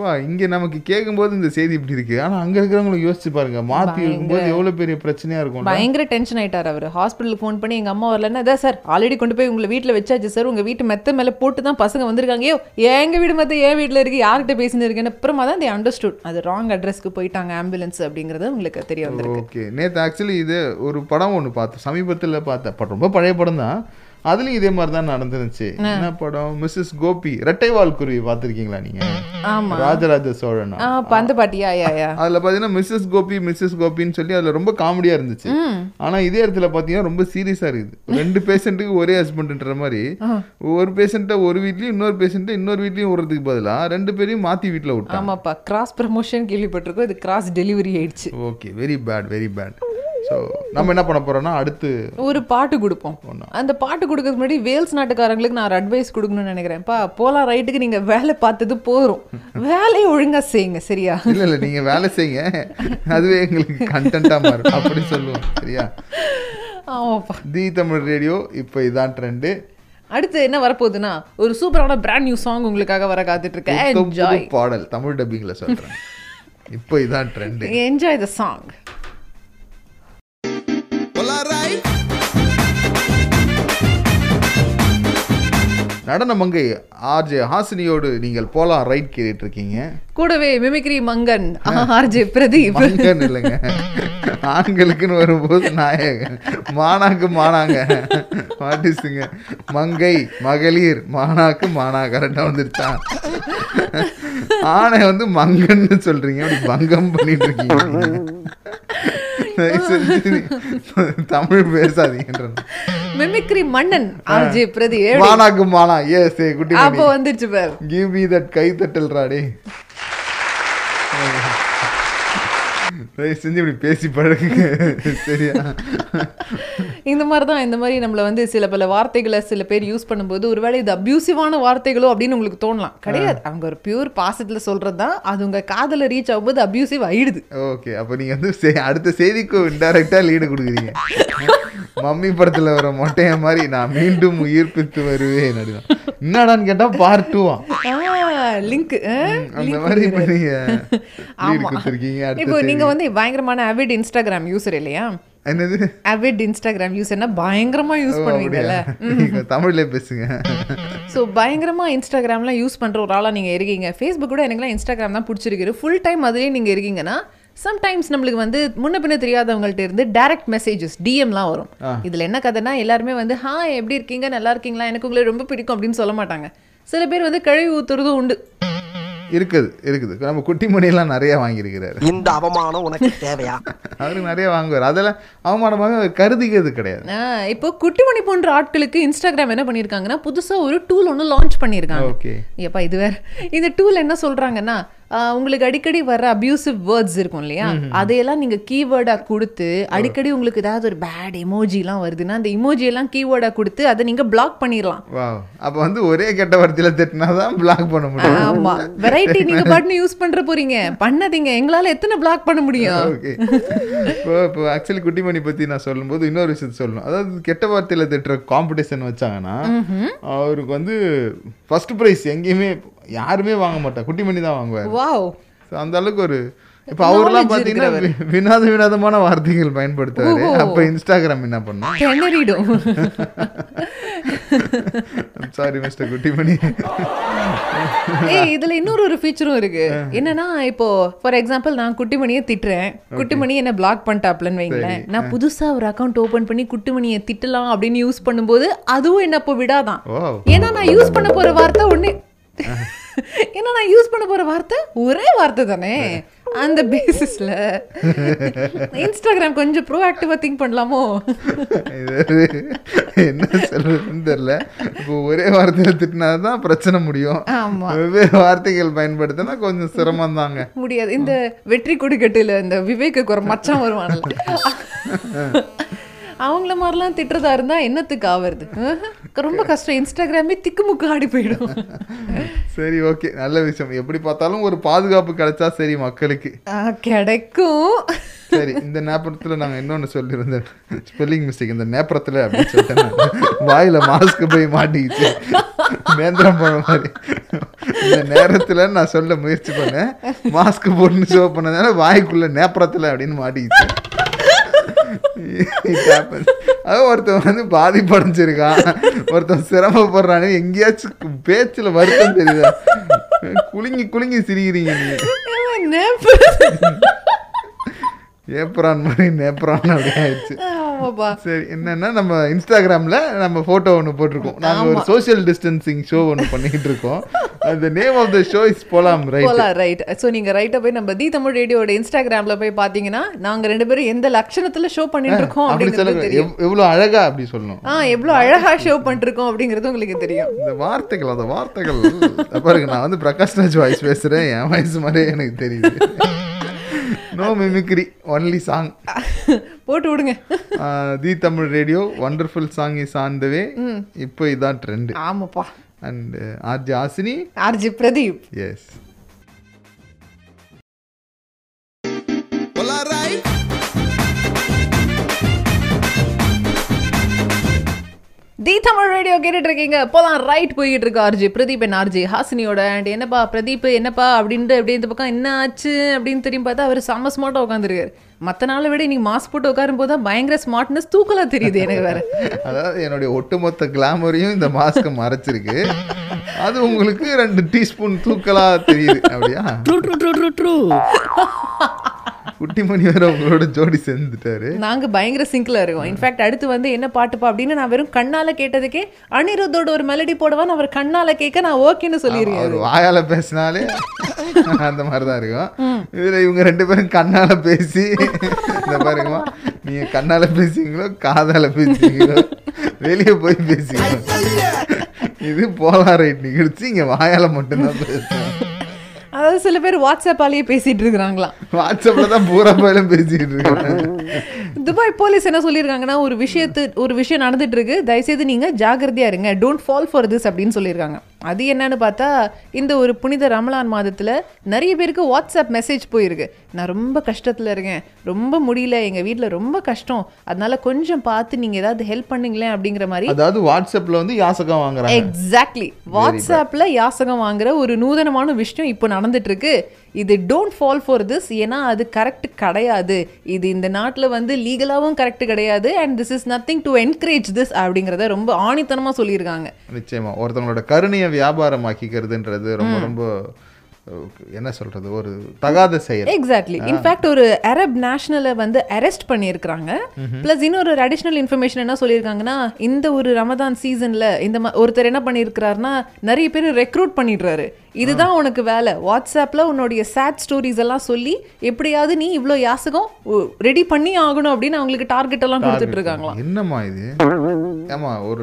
வா இங்க நமக்கு கேட்கும்போது இந்த செய்தி இப்படி இருக்கு. ஆனா அங்க இருக்கிறவங்களுக்கு யோசிச்சு பாருங்க. மாத்தி இருக்கும்போது எவ்வளவு பெரிய பிரச்சனையா இருக்கும் பயங்கர டென்ஷன் ஆயிட்டார் அவர். ஹாஸ்பிட்டலுக்கு ஃபோன் பண்ணி எங்க அம்மா வரலன்னா அதான் சார் ஆல்ரெடி கொண்டு போய் உங்களை வீட்ல வச்சாச்சு சார். உங்க வீட்டு மெத்த மேல போட்டு தான் பசங்க வந்திருக்காங்க. ஐயோ எங்க வீடு மெத்த என் வீட்ல இருக்கு. யார்கிட்ட பேசினு இருக்கேன்னு. அப்புறமா தான் they understood. அது ராங் அட்ரஸ்க்கு போயிட்டாங்க ஆம்புலன்ஸ் அப்படிங்கிறது உங்களுக்கு தெரிய வந்திருக்கு. ஓகே நேத்து ஆக்சுவலி இது ஒரு படம் ஒன்று பார்த்தேன். சமீபத்தில் பார்த்தேன். ரொம்ப பழைய படம் தான். அதுலயும் இதே மாதிரி தான் நடந்துருந்துச்சு என்ன படம்? மிஸ்ஸஸ் கோபி ரெட்டைவால் குருவி பார்த்துருக்கீங்களா நீங்க? ஆமா. ராஜராஜ சோழன்? பந்த பாட்டியா அதுல பாத்தீங்கன்னா மிஸ்ஸஸ் கோபி மிஸ்ஸஸ் கோபின்னு சொல்லி அதுல ரொம்ப காமெடியா இருந்துச்சு. ஆனா இதே இடத்துல பாத்தீங்கன்னா ரொம்ப சீரியஸா இருக்குது. ரெண்டு பேஷண்ட்டுக்கு ஒரே ஹஸ்பண்ட்ன்ற மாதிரி. ஒரு பேஷண்ட்டை ஒரு வீட்லயும் இன்னொரு பேஷண்ட்டை இன்னொரு வீட்லயும் விடுறதுக்கு பதிலா ரெண்டு பேரையும் மாத்தி வீட்ல விட்டாங்க. ஆமாப்பா கிராஸ் ப்ரமோஷன் கேள்விப்பட்டிருக்கோம். இது கிராஸ் டெலிவரி ஆயிடுச்சு. Okay very bad very bad so நம்ம என்ன பண்ண போறோம்னா அடுத்து ஒரு பாட்டு கொடுப்போம். அந்த பாட்டு கொடுக்கறதுக்கு முன்னாடி வேல்ஸ் நாட்டுக்காரங்களுக்கு நான் ஒரு அட்வைஸ் கொடுக்கணும்னு நினைக்கிறேன்ப்பா போலாம் ரைட்டுக்கு நீங்க வேலை பார்த்தது போதும். வேலையை ஒழுங்கா செய்யுங்க சரியா? இல்ல இல்ல நீங்க வேலை செய்யுங்க. அதுவே எங்களுக்கு கண்டென்ட்டா மாறும். அப்படி சொல்லுவோம் சரியா? ஆமாப்பா. தி தமிழ் ரேடியோ இப்போ இதான் ட்ரெண்டு அடுத்து என்ன வரப்போகுதுன்னா ஒரு சூப்பரான பிராண்ட் நியூ சாங் உங்களுக்காக வர காத்துட்டு இருக்கேன் பாடல் தமிழ் டப்பிங்ல சொல்றேன். இப்போ இதான் ட்ரெண்டு என்ஜாய் த சாங் நடன மங்கை ஆர்ஜே ஹாசினியோடு நீங்கள் போலாம் ரைட் கேட்டுட்டு இருக்கீங்க கூடவே மிமிக்ரி மங்கன் ஆர்ஜே பிரதீப். மங்கன் இல்லைங்க. ஆண்களுக்குன்னு வரும்போது நாயகன். மானாக்கு மானாங்க. மாட்டிச்சுங்க மங்கை மகளிர் மானாக்கு மானா கரெக்டாக வந்துருச்சா? ஆணை வந்து மங்கன்னு சொல்றீங்க. அப்படி பங்கம் பண்ணிட்டு இருக்கீங்க தமிழ் பேசாதீங்கன்ற. மிமிக்ரி மன்னன் ஆர்ஜே பிரதீப் மானாக்கு மானா ஏஸ் குட்டி அப்போ வந்துருச்சு பார். கிவ் மீ தட் கை தட்டல் ராடே தயவு செஞ்சு இப்படி பேசி பழகுங்க. சரியா? இந்த மாதிரி தான் இந்த மாதிரி நம்மள வந்து சில பல வார்த்தைகளை சில பேர் யூஸ் பண்ணும்போது ஒருவேளை இது அபியூசிவான வார்த்தைகளோ அப்படின்னு உங்களுக்கு தோணலாம். கிடையாது. அவங்க ஒரு பியூர் பாசத்துல சொல்றது தான் அது உங்க காதல ரீச் ஆகும்போது அபியூசிவ் ஆயிடுது. ஓகே. அப்போ நீங்க வந்து அடுத்த செய்திக்கு இன்டைரக்டா லீடு கொடுக்குறீங்க. மம்மி படத்துல வர மொட்டைய மாதிரி நான் மீண்டும் உயிர்ப்பித்து வருவேன் அப்படிதான். என்னடான்னு கேட்டா பார்ட் டூவா லிங்க் அந்த மாதிரி இப்ப நீங்க இப்போ அடுத்த நீங்க வந்து பயங்கரமான அவிட் இன்ஸ்டாகிராம் யூசர் இல்லையா? என்னது? அவிட் இன்ஸ்டாகிராம் யூசர்னா பயங்கரமா யூஸ் பண்ணுவீங்கல்ல. தமிழ்ல பேசுங்க. ஸோ பயங்கரமா இன்ஸ்டாகிராம்லாம் யூஸ் பண்ற ஒரு ஆளா நீங்க இருக்கீங்க. ஃபேஸ்புக் கூட எனக்குலாம் இன்ஸ்டாகிராம் தான் பிடிச்சிருக்கு. ஃபுல் டைம் அதுலேயே நீங்க இருக்கீங்கன்னா சம்டைம்ஸ் நம்மளுக்கு வந்து முன்ன பின்ன தெரியாதவங்கள்ட்ட இருந்து டைரக்ட் மெசேஜஸ் டிஎம்லாம் வரும். இதுல என்ன கதைனா எல்லாருமே வந்து ஹா எப்படி இருக்கீங்க? நல்லா இருக்கீங்களா? எனக்கு உங்களை ரொம்ப பிடிக்கும் அப்படின்னு சொல்ல மாட்டாங்க. சில பேர் வந்து கழுவி ஊத்துறதும் உண்டு. இருக்குது இருக்குது. நம்ம குட்டி மணியெல்லாம் நிறைய வாங்கியிருக்கிறாரு. இந்த அவமானம் உனக்கு தேவையா? அவரு நிறைய வாங்குவார். அதெல்லாம் அவமானமாக கருதிக்கிறது கிடையாது. இப்போ குட்டிமணி போன்ற ஆட்களுக்கு இன்ஸ்டாகிராம் என்ன பண்ணியிருக்காங்கன்னா புதுசா ஒரு டூல் ஒன்று லான்ச் பண்ணியிருக்காங்க. ஓகே. ஏப்பா இது வேற. இந்த டூல் என்ன சொல்றாங்கன்னா ஆஹ், உங்களுக்கு அடிக்கடி வர அபியூசிவ் வேர்ட்ஸ் இருக்கும் இல்லையா? அதையெல்லாம் நீங்க கீவேர்டா கொடுத்து அடிக்கடி உங்களுக்கு ஏதாவது ஒரு பேட் எமோஜிலாம் வருதுன்னா அந்த இமோஜி எல்லாம் கீவேர்டா கொடுத்து அதை நீங்க பிளாக் பண்ணிடலாம். வா அப்போ வந்து ஒரே கெட்ட வார்த்தையில திட்டினா தான் பிளாக் பண்ண முடியும். ஆமா. வெரைட்டி நீங்க பாட்டுன்னு யூஸ் பண்ற போறீங்க. பண்ணாதீங்க. எங்களால எத்தனை பிளாக் பண்ண முடியும்? ஓகே. இப்போ இப்போ ஆக்சுவலி குட்டிமணி பற்றி நான் சொல்லும்போது இன்னொரு விஷயத்த சொல்லணும். அதாவது கெட்ட வார்த்தையில திட்டுற காம்படிஷன் வச்சாங்கன்னா அவருக்கு வந்து ஃபர்ஸ்ட் ப்ரைஸ் எங்கேயுமே யாருமே வாங்க மாட்டா. குட்டிமணி தான் வாங்குவார். வாவ். அந்த அளவுக்கு ஒரு இப்போ அவர்லாம் பார்த்தீங்கன்னா வினாத வினாதமான வார்த்தைகள் பயன்படுத்துவாரு. அப்போ இன்ஸ்டாகிராம் என்ன பண்ணும்? Sorry mister Kuttimani. ஏய் இதுல இன்னொரு ஒரு ஃபீச்சரும் இருக்கு. என்னன்னா இப்போ ஃபார் எக்ஸாம்பிள் நான் குட்டிமணியை திட்டுறேன். குட்டிமணி என்ன பிளாக் பண்ணிட்டாப்லன்னு வைங்களேன். நான் புதுசா ஒரு அக்கவுண்ட் ஓபன் பண்ணி குட்டிமணியை திட்டலாம் அப்படின்னு யூஸ் பண்ணும்போது அதுவும் என்ன அப்போ விடாதான். ஏன்னா நான் யூஸ் பண்ண போற வார்த்தை ஒண்ணு ஏன்னா நான் யூஸ் பண்ண போற வார்த்தை ஒரே வார்த்தை தானே. அந்த பேசிஸ்ல இன்ஸ்டாகிராம் கொஞ்சம் ப்ரோஆக்டிவா திங்க் பண்ணலாமோ? என்ன சொல்றதுன்னு தெரியல. இப்போ ஒரே வார்த்தையில திட்டினா தான் பிரச்சனை முடியும். ஆமா. வெவ்வேறு வார்த்தைகள் பயன்படுத்தினா கொஞ்சம் சிரமம் தாங்க. முடியாது. இந்த வெற்றி கொடிக்கட்டுல இந்த விவேக்கு ஒரு மச்சான் வருவான்ல. அவங்கள மாதிரிலாம் திட்டுறதா இருந்தா என்னத்துக்கு ஆவறது. ரொம்ப கஷ்டம். இன்ஸ்டாகிராமே திக்குமுக்கு ஆடி போயிடும். சரி ஓகே நல்ல விஷயம். எப்படி பார்த்தாலும் ஒரு பாதுகாப்பு கிடைச்சா சரி மக்களுக்கு. கிடைக்கும். சரி இந்த நேப்பரத்தில் நாங்கள் இன்னொன்று சொல்லியிருந்தேன். ஸ்பெல்லிங் மிஸ்டேக் இந்த நேப்பரத்தில் அப்படின்னு சொல்லிட்டேன். வாயில மாஸ்க் போய் மாட்டிக்கிச்சு. மேந்திரம் போன மாதிரி. இந்த நேரத்தில் நான் சொல்ல முயற்சி பண்ணேன். மாஸ்க் போட்டுன்னு ஷோ பண்ணதால வாய்க்குள்ள நேப்பரத்தில் அப்படின்னு மாட்டிக்கிச்சு. It அது ஒருத்தன் வந்து பாதிப்படைஞ்சிருக்கான் ஒருத்தன் சிரமப்படுறானு எங்கேயாச்சும் பேச்சில் வருத்தம் தெரியுதா? குலுங்கி குலுங்கி சிரிக்கிறீங்க நீங்க. ஏப்ரான் மாதிரி நேப்ரான் அப்படி ஆயிடுச்சு. சரி என்னன்னா நம்ம இன்ஸ்டாகிராம்ல நம்ம போட்டோ ஒன்று போட்டிருக்கோம். நாங்க ஒரு சோஷியல் டிஸ்டன்சிங் ஷோ ஒன்று பண்ணிக்கிட்டு இருக்கோம். அந்த name of the show is Polam right Polam right so நீங்க ரைட்டா போய் நம்ம தி தமிழ் ரேடியோட இன்ஸ்டாகிராம்ல போய் பாத்தீங்கன்னா நாங்க ரெண்டு பேரும் எந்த லட்சணத்துல ஷோ பண்ணிட்டு இருக்கோம் அப்படி அப்படிங்கிறது சொல்லுங்க. தெரியும். எவ்- எவ்வளவு அழகா அப்படி சொல்லணும். ஆ எவ்வளவு அழகா ஷோ பண்ணிருக்கோம் அப்படிங்கிறது உங்களுக்கு தெரியும். இந்த வார்த்தைகள் அந்த வார்த்தைகள். பாருங்க நான் வந்து பிரகாஷ் ராஜ் வாய்ஸ் பேசுறேன். என் வாய்ஸ் மாதிரியே எனக்கு தெரியுது. நோ மிமிக்ரி ஒன்லி சாங் போட்டு விடுங்க. The Tamil radio wonderful song is on the way இப்போ இதான் ட்ரெண்ட் ஆமாப்பா. And RJ Hasini RJ Pradeep. Yes the Tamil radio கேட்டுட்டு இருக்கீங்க இப்போதான் ரைட் போய்கிட்டு இருக்கு ஆர்ஜி பிரதீப் என் ஆர்ஜி ஹாசினியோட அண்ட் என்னப்பா பிரதீப் என்னப்பா அப்படின்ட்டு அப்படியே இந்த பக்கம் என்ன ஆச்சு அப்படின்னு தெரியும் பார்த்தா அவர் செம்ம ஸ்மார்ட்டாக உட்காந்துருக்காரு மற்ற நாளை விட இன்னைக்கு மாஸ்க் போட்டு உட்காரும் போது தான் பயங்கர ஸ்மார்ட்னஸ் தூக்கலா தெரியுது எனக்கு வேற. அதாவது என்னுடைய ஒட்டுமொத்த கிளாமரையும் இந்த மாஸ்க் மறைச்சிருக்கு. அது உங்களுக்கு ரெண்டு டீஸ்பூன் தூக்கலா தெரியுது. அப்படியா? True true true true true Kuttimani வேற உங்களோட ஜோடி சேர்ந்துட்டாரு. நாங்க பயங்கர சிங்க்ல இருக்கோம். இன்ஃபேக்ட் அடுத்து வந்து என்ன பாட்டுப்பா அப்படின்னு நான் வெறும் கண்ணால கேட்டதுக்கே அனிருத்தோட ஒரு மெலடி போடுவான்னு அவர் கண்ணால கேட்க நான் ஓகேன்னு சொல்லியிருக்கேன் அவர் வாயால பேசினாலே அந்த மாதிரி தான் இருக்கும் இதுல இவங்க ரெண்டு பேரும் கண்ணால பேசி இந்த பாருங்கம்மா நீங்க கண்ணால பேசுவீங்களோ காதால பேசுவீங்களோ வெளியே போய் பேசுவீங்களோ. இது போலாரைட் நிகழ்ச்சி இங்க வாயால மட்டும்தான் பேசுவோம். அதாவது சில பேர் வாட்ஸ்அப்பாலேயே பேசிட்டு இருக்கிறாங்களாம். வாட்ஸ்அப்ல தான் பூரா பயிலும் பேசிட்டு இருக்காங்க. துபாய் போலீஸ் என்ன சொல்லியிருக்காங்கன்னா ஒரு விஷயத்து ஒரு விஷயம் நடந்துட்டு இருக்கு. தயவுசெய்து நீங்க ஜாகிரதையா இருங்க. டோன்ட் ஃபால் ஃபார் திஸ் அப்படின்னு சொல்லியிருக்காங்க. அது என்னன்னு பார்த்தா இந்த ஒரு புனித ரமலான் மாதத்துல நிறைய பேருக்கு வாட்ஸ்அப் மெசேஜ் போயிருக்கு. நான் ரொம்ப கஷ்டத்துல இருக்கேன். ரொம்ப முடியல. எங்க வீட்ல ரொம்ப கஷ்டம். அதனால கொஞ்சம் பார்த்து நீங்க ஏதாவது ஹெல்ப் பண்ணுங்களேன் அப்படிங்கிற மாதிரி அதாவது வாட்ஸ்அப்ல வந்து யாசகம் வாங்குறாங்க. எக்ஸாக்ட்லி வாட்ஸ்அப்ல யாசகம் வாங்குற ஒரு நூதனமான விஷயம் இப்போ நடந்துட்டு இருக்கு. இது டோன்ட் ஃபால் ஃபார் திஸ் ஏன்னா அது கரெக்ட் கிடையாது. இது இந்த நாட்டில் வந்து லீகலாகவும் கரெக்ட் கிடையாது and this is nothing to encourage this அப்படிங்கிறத ரொம்ப ஆணித்தனமாக சொல்லியிருக்காங்க. நிச்சயமா. ஒருத்தவங்களோட கருணையை வியாபாரமாக்கிக்கிறதுன்றது ரொம்ப ரொம்ப என்ன சொல்றது? ஒரு தகாத செயல். எக்ஸாக்ட்லி இன்ஃபேக்ட் ஒரு அரப் நேஷனலை வந்து அரெஸ்ட் பண்ணியிருக்கிறாங்க. ப்ளஸ் இன்னொரு ஒரு அடிஷ்னல் இன்ஃபர்மேஷன் என்ன சொல்லியிருக்காங்கன்னா இந்த ஒரு ரமதான் சீசன்ல இந்த ஒருத்தர் என்ன பண்ணியிருக்கிறாருன்னா நிறைய பேர் ரெக்ரூட் பண்ணிடுறாரு. இதுதான் உனக்கு வேலை. வாட்ஸ்அப்ல உன்னுடைய சேட் ஸ்டோரிஸ் எல்லாம் சொல்லி எப்படியாவது நீ இவ்வளோ யாசகம் ரெடி பண்ணி ஆகணும் அப்படின்னு அவங்களுக்கு டார்கெட் எல்லாம் கொடுத்துட்டு இருக்காங்களாம் என்னம்மா இது? ஏமா ஒரு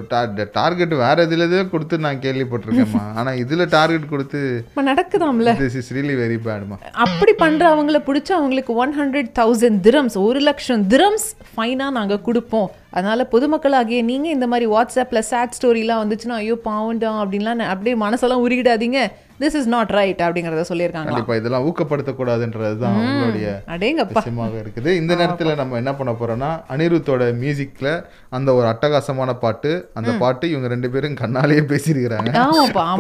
டார்கெட் வேற இதுல இதே கொடுத்து நான் கேள்விப்பட்டிருக்கேன்மா ஆனா இதுல டார்கெட் கொடுத்து நடக்குதாம்ல. திஸ் இஸ் ரியலி வெரி பேட்மா அப்படி பண்ற அவங்கள பிடிச்சி அவங்களுக்கு ஒன் ஹண்ட்ரட் தௌசண்ட் திரம்ஸ் ஒரு லட்சம் திரம்ஸ் ஃபைனா நாங்க கொடுப்போம். அதனால பொதுமக்களாகிய நீங்க இந்த மாதிரி வாட்ஸ்அப்ல சேட் ஸ்டோரிலாம் வந்துச்சுன்னா ஐயோ பாவண்டா அப்படின்லாம் அப்படியே மனசெல்லாம் உருகிடாதீங்க. திஸ் இஸ் நாட் ரைட் அப்படிங்கறத சொல்லியிருக்காங்க கண்டிப்பா இதெல்லாம் ஊக்கப்படுத்தக்கூடாதுன்றது தான் அவங்களுடைய அடேங்கப்பா. விஷயமாக இருக்குது. இந்த நேரத்துல நம்ம என்ன பண்ண போறோம்னா அனிருத்தோட மியூசிக்ல அந்த ஒரு அட்டகாசமான பாட்டு அந்த பாட்டு இவங்க ரெண்டு பேரும் கண்ணாலேயே பேசியிருக்கிறாங்க.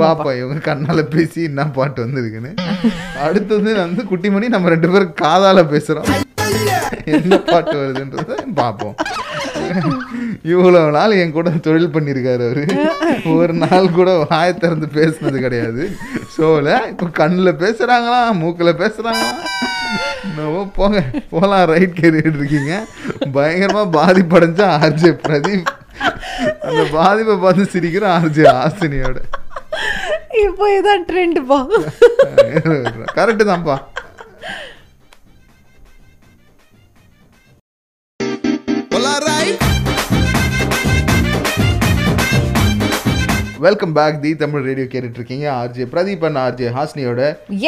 பாப்பா இவங்க கண்ணால பேசி என்ன பாட்டு வந்திருக்குன்னு. அடுத்தது வந்து குட்டிமணி நம்ம ரெண்டு பேரும் காதால பேசுறோம். என்ன பாட்டு வருதுன்றத பார்ப்போம் இவ்வளவு நாள் என் கூட தொழில் பண்ணியிருக்காரு அவரு. ஒரு நாள் கூட வாயை திறந்து பேசுனது கிடையாது. ஷோவில் இப்போ கண்ணில் பேசுறாங்களாம் மூக்கில் பேசுறாங்களாம் என்னவோ போங்க போலாம் ரைட் கேட்டுட்டு இருக்கீங்க. பயங்கரமா பாதிப்படைஞ்ச ஆர்ஜே பிரதீப். அந்த பாதிப்பை பார்த்து சிரிக்கிற ஆர்ஜே ஆசினியோட இப்போ இதான் ட்ரெண்டுப்பா கரெக்டு தான்ப்பா. Welcome back the Tamil radio கேட்டுட்டு இருக்கீங்க ஆர்ஜே பிரதீப் அண்ட் ஆர்ஜே ஹாஸ்னியோட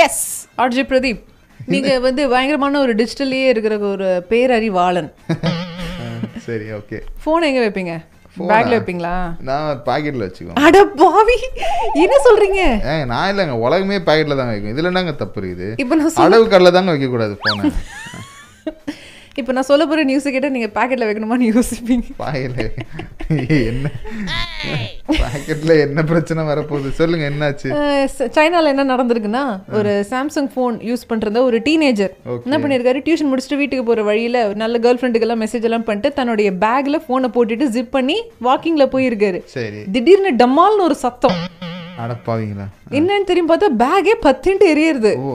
எஸ் ஆர்ஜி பிரதீப் நீங்க வந்து பயங்கரமான ஒரு டிஜிட்டல்லயே இருக்கிற ஒரு பேரறிவாளன். சரி ஓகே ஃபோன் எங்க வைப்பீங்க? பேக்ல வைப்பீங்களா? நான் பாக்கெட்ல வச்சுக்கோங்க அட பாவி என்ன சொல்றீங்க? நான் இல்லைங்க உலகமே பாக்கெட்ல தாங்க வைக்கும். இதுல என்னங்க தப்பு இருக்குது? இப்போ அளவு கடல தாங்க வைக்க கூடாது போன இப்போ நான் சொல்ல போற நியூஸ் கேட்ட நீங்க பாக்கெட்ல வைக்கணுமான்னு யோசிப்பீங்க. பாக்கெட்ல என்ன? பாக்கெட்ல என்ன பிரச்சனை வரப்போகுது? சொல்லுங்க என்னாச்சு? அஹ் ச- சைனால என்ன நடந்திருக்குன்னா ஒரு சாம்சங் ஃபோன் யூஸ் பண்றத ஒரு டீனேஜர் என்ன பண்ணிருக்காரு டியூஷன் முடிச்சுட்டு வீட்டுக்கு போற வழியில ஒரு நல்ல கேர்ள் ஃப்ரெண்டுக்கு எல்லாம் மெசேஜ் எல்லாம் பண்ணிட்டு தன்னுடைய பேக்ல போனை போட்டுட்டு ஜிப் பண்ணி வாக்கிங்ல போயிருக்காரு. சரி. திடீர்னு டம்மால்னு ஒரு சத்தம். அடப்பாவீங்களா? என்னன்னு தெரியும் பார்த்தா பேக்கே பத்தின்ட்டு எரியுது ஓ.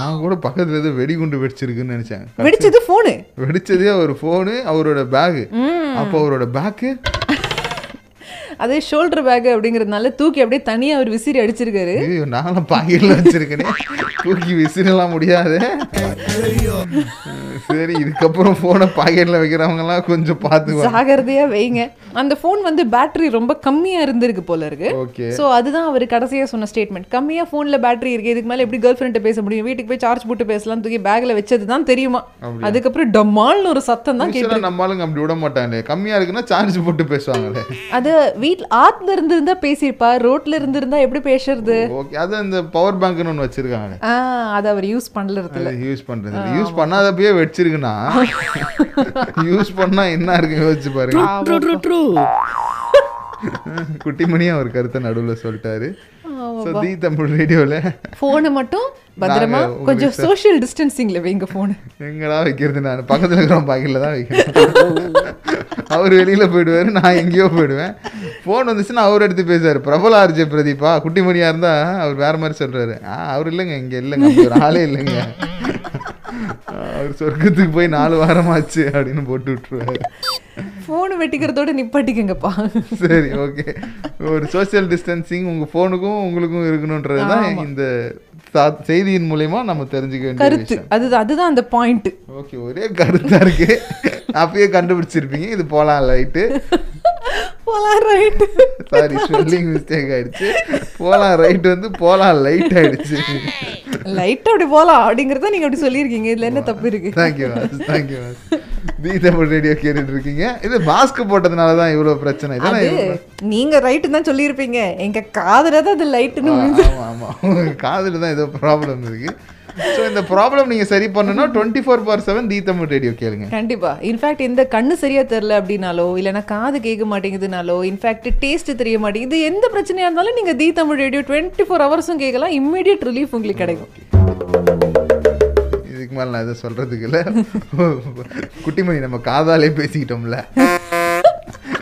நான் கூட பக்கத்துல ஏதோ வெடிகுண்டு வெடிச்சிருக்குன்னு நினைச்சேன். வெடிச்சது போனு வெடிச்சதே ஒரு ஃபோனு அவரோட பேகு அப்போ அவரோட பேக்கு அதே ஷோல்டர் பேக் அப்படிங்கிறதுனால தூக்கி அப்படியே தனியா அவர் விசிறி அடிச்சிருக்காரு. நானும் பாக்கெட்ல வச்சிருக்கேனே. தூக்கி விசிறலாம் முடியாது. சரி இதுக்கப்புறம் போனை பாக்கெட்ல வைக்கிறவங்க எல்லாம் கொஞ்சம் பார்த்து ஜாகிரதையா வைங்க. அந்த ஃபோன் வந்து பேட்டரி ரொம்ப கம்மியா இருந்திருக்கு போல இருக்கு. ஓகே சோ அதுதான் அவர் கடைசியா சொன்ன ஸ்டேட்மெண்ட் கம்மியா போன்ல பேட்டரி இருக்கு. இதுக்கு மேல எப்படி கேர்ள் ஃப்ரெண்ட் பேச முடியும்? வீட்டுக்கு போய் சார்ஜ் போட்டு பேசலாம் தூக்கி பேக்ல வச்சது தான் தெரியுமா? அதுக்கப்புறம் டமால்னு ஒரு சத்தம் தான் கேட்டு நம்ம ஆளுங்க அப்படி விட மாட்டாங்களே. கம்மியா இருக்குன்னா சார்ஜ் போட்டு பேசுவாங்களே. அது வீட்ல ஆத்துல இருந்து இருந்தா பேசியிருப்பா ரோட்ல இருந்து இருந்தா எப்படி பேசுறது? ஓகே அது அந்த பவர் பேங்க்னு ஒன்று வச்சிருக்காங்க அதை அவர் யூஸ் பண்ணல யூஸ் பண்றது யூஸ் பண்ணாதப்பயே வச்சிருக்குன்னா யூஸ் பண்ணா என்ன இருக்கு யோசிச்சு பாருங்க. குட்டிமணியா ஒரு கருத்தை நடுவுல சொல்லிட்டாரு. தி தமிழ் ரேடியோல போனை மட்டும் பத்திரமா கொஞ்சம் சோஷியல் டிஸ்டன்சிங்ல வைங்க போன் எங்கடா வைக்கிறது நான்? பக்கத்துல இருக்கிற பாக்கெட்ல தான் வைக்கிறேன் அவர் வெளியில போயிடுவாரு நான் எங்கேயோ போயிடுவேன். ஃபோன் வந்துச்சுன்னா அவர் எடுத்து பேசுவார். பிரபல ஆர்ஜே பிரதீபா குட்டிமணியா இருந்தா அவர் வேற மாதிரி சொல்றாரு. ஆ அவர் இல்லைங்க இங்க இல்லைங்க. ஒரு ஆளே இல்லைங்க. அவர் சொர்க்கத்துக்கு போய் நாலு வாரமாச்சு அப்படின்னு போட்டு விட்டுருவாரு. போன் வெட்டிக்கிறதோட நிப்பாட்டிக்கங்கப்பா. சரி ஓகே ஒரு சோஷியல் டிஸ்டன்சிங் உங்க ஃபோனுக்கும் உங்களுக்கும் இருக்கணுன்றது தான் இந்த செய்தியின் மூலயமா நம்ம தெரிஞ்சுக்க வேண்டிய கருத்து. விஷயம். அதுதான் அதுதான் அந்த பாயிண்ட் ஓகே ஒரே கருத்தா இருக்கு. அப்பயே கண்டுபிடிச்சிருப்பீங்க. இது போலாம் லைட்டு போலாம் ரைட் சாரி ஸ்பெல்லிங் மிஸ்டேக் ஆயிடுச்சு. போலாம் ரைட் வந்து போலாம் லைட் ஆயிடுச்சு. லைட் அப்படி போலாம் அப்படிங்கறத நீங்க அப்படி சொல்லியிருக்கீங்க. இதுல என்ன தப்பு இருக்கு? Thank you thank you the Tamil radio கேட்டுட்டு இருக்கீங்க. இது மாஸ்க் போட்டதுனால தான் இவ்வளவு பிரச்சனை. இதெல்லாம் நீங்க ரைட்டு தான் சொல்லியிருப்பீங்க. எங்க காதுல தான் அது லைட்டுன்னு ஆமா ஆமா. காதுல தான் ஏதோ ப்ராப்ளம் இருக்கு. ஸோ இந்த ப்ராப்ளம் நீங்க சரி பண்ணணும்னா twenty four by seven the Tamil radio கேளுங்க. கண்டிப்பா. இன்ஃபேக்ட் இந்த கண்ணு சரியா தெரியல அப்படின்னாலோ இல்லைன்னா காது கேட்க மாட்டேங்குதுனாலோ இன்ஃபேக்ட் டேஸ்ட் தெரிய மாட்டேங்குது. எந்த பிரச்சனையா இருந்தாலும் நீங்க the Tamil radio twenty four ஹவர்ஸும் கேட்கலாம். இம்மிடியட் ரிலீஃப் உங்களுக்கு கிடைக்கும். இதுக்கு மேல நான் எதுவும் சொல்றதுக்கு இல்ல. குட்டிமணி நம்ம காதாலே பேசிக்கிட்டோம்ல.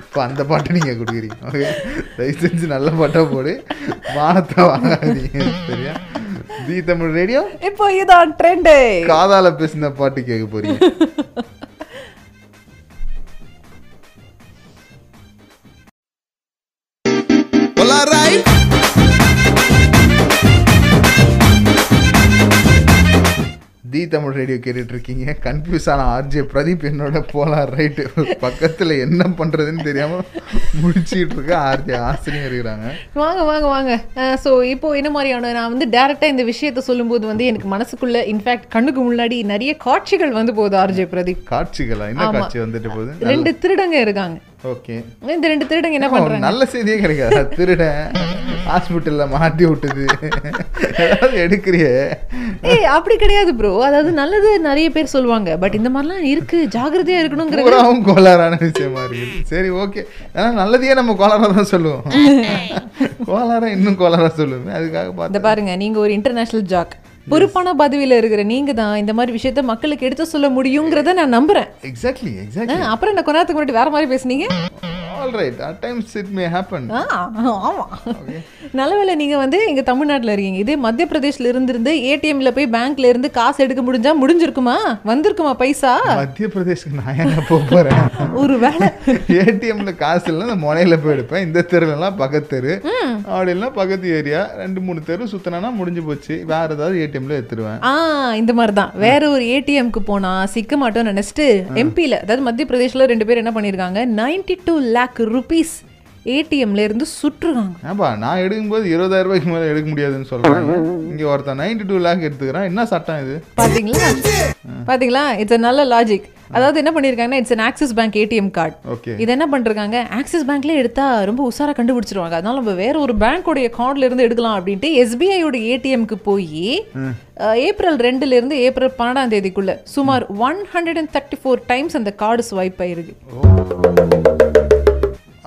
இப்போ அந்த பாட்டு நீங்க கொடுக்குறீங்க. ஓகே தயவு செஞ்சு நல்ல பாட்டா போடு. மானத்தை வாங்காதீங்க. சரியா? The Tamil radio? இப்போ இதான் ட்ரெண்டு. காதால பேசின பாட்டு கேட்க போறீங்க. தமிழ் ரேடியோ கேட்டுட்டு இருக்கீங்க கன்ஃபியூஸ் ஆன ஆர்ஜே பிரதீப் என்னோட போலார் ரைட்டு பக்கத்துல என்ன பண்றதுன்னு தெரியாம முடிச்சிட்டு இருக்க ஆர்ஜே ஆசிரியர் இருக்கிறாங்க. வாங்க வாங்க வாங்க. ஸோ இப்போ என்ன மாதிரியான நான் வந்து டேரெக்டாக இந்த விஷயத்த சொல்லும்போது வந்து எனக்கு மனசுக்குள்ள இன்ஃபேக்ட் கண்ணுக்கு முன்னாடி நிறைய காட்சிகள் வந்து போகுது ஆர்ஜே பிரதீப். காட்சிகளா? என்ன. காட்சி வந்துட்டு போகுது? ரெண்டு திருடங்க இருக்காங்க. ஓகே. இந்த ரெண்டு திருடங்க என்ன பண்றாங்க? நல்ல செய்தியே கிடைக்காது. திருடன். ஹாஸ்பிட்டல்ல மாட்டி விட்டுது. ஏதாவது எடுக்கிறியே. ஏய் அப்படி கிடையாது ப்ரோ அதாவது நல்லது நிறைய பேர் சொல்லுவாங்க. பட் இந்த மாதிரிலாம் இருக்கு. ஜாகிரதையா இருக்கணுங்கிறது பூராவும் கோளாறான விஷயமா இருக்கு. சரி ஓகே ஏன்னா நல்லதையே நம்ம கோளாரா தான் சொல்லுவோம். கோளாரா இன்னும் கோளாரா சொல்லுவேன் அதுக்காக பார்த்து பாருங்க நீங்க ஒரு இன்டர்நேஷனல் ஜாக் பொறுப்பான பதவியில இருக்கிற நீங்க தான் இந்த மாதிரி விஷயத்த மக்களுக்கு எடுத்து சொல்ல முடியுங்கிறத நான் நம்புறேன். எக்ஸாக்ட்லி எக்ஸாக்ட்லி அப்புறம் என்ன கொஞ்ச நேரத்துக்கு முன்னாடி வேற மாதிரி பேசுனீங்க? All right at times it may happen ஆமா. நல்லவேளை நீங்க வந்து இங்க தமிழ்நாட்டுல இருக்கீங்க. இதே மத்திய பிரதேஷ்ல இருந்திருந்து ஏடிஎம்ல போய் பேங்க்ல இருந்து காசு எடுக்க முடிஞ்சா முடிஞ்சிருக்குமா? வந்திருக்குமா பைசா? மத்திய பிரதேஷ்க்கு நான் ஏங்க போக போறேன்? ஒரு வேலை ஏடிஎம்ல காசு இல்லை இந்த முனையில போய் எடுப்பேன். இந்த தெருலாம் பக்கத்து தெரு. அப்படிலாம் பக்கத்து ஏரியா. ரெண்டு மூணு தெரு சுத்தினா முடிஞ்சு போச்சு. வேற ஏதாவது ஏடிஎம்ல எடுத்துருவேன் ஆ இந்த மாதிரி தான் வேற ஒரு ஏடிஎம்க்கு போனா சிக்க மாட்டோம்னு நினைச்சிட்டு எம்பியில் அதாவது மத்திய பிரதேஷ்ல ரெண்டு பேர் என்ன பண்ணியிருக்காங்க நைன்டி டூ லேக் ருபீஸ் ஏடிஎம்ல இருந்து சுற்றுறாங்க ஏன்பா நான் எடுக்கும்போது இருபதாயிரம் ரூபாய்க்கு மேலே எடுக்க முடியாதுன்னு சொல்றாங்க. இங்க ஒருத்தன் நைன்டி டூ லேக் எடுத்துக்கிறான். என்ன சட்டம் இது? பாத்தீங்களா? பாத்தீங்களா? இட்ஸ் a நல்ல லாஜிக் அதாவது என்ன பண்ணிருக்காங்கன்னா it's an Axis bank ATM card okay இது என்ன பண்றாங்க? ஆக்சிஸ் பேங்க்ல எடுத்தா ரொம்ப உஷாரா கண்டுபிடிச்சிருவாங்க. அதனால நம்ம வேற ஒரு பேங்க்கோடைய கார்டுல இருந்து எடுக்கலாம் அப்படின்ட்டு எஸ்பிஐயோட ஏடிஎம்க்கு போய் ஏப்ரல் ரெண்டுல இருந்து ஏப்ரல் பன்னெண்டாம் தேதிக்குள்ள சுமார் one hundred and thirty four times அந்த கார்டு ஸ்வைப் ஆயிருக்கு.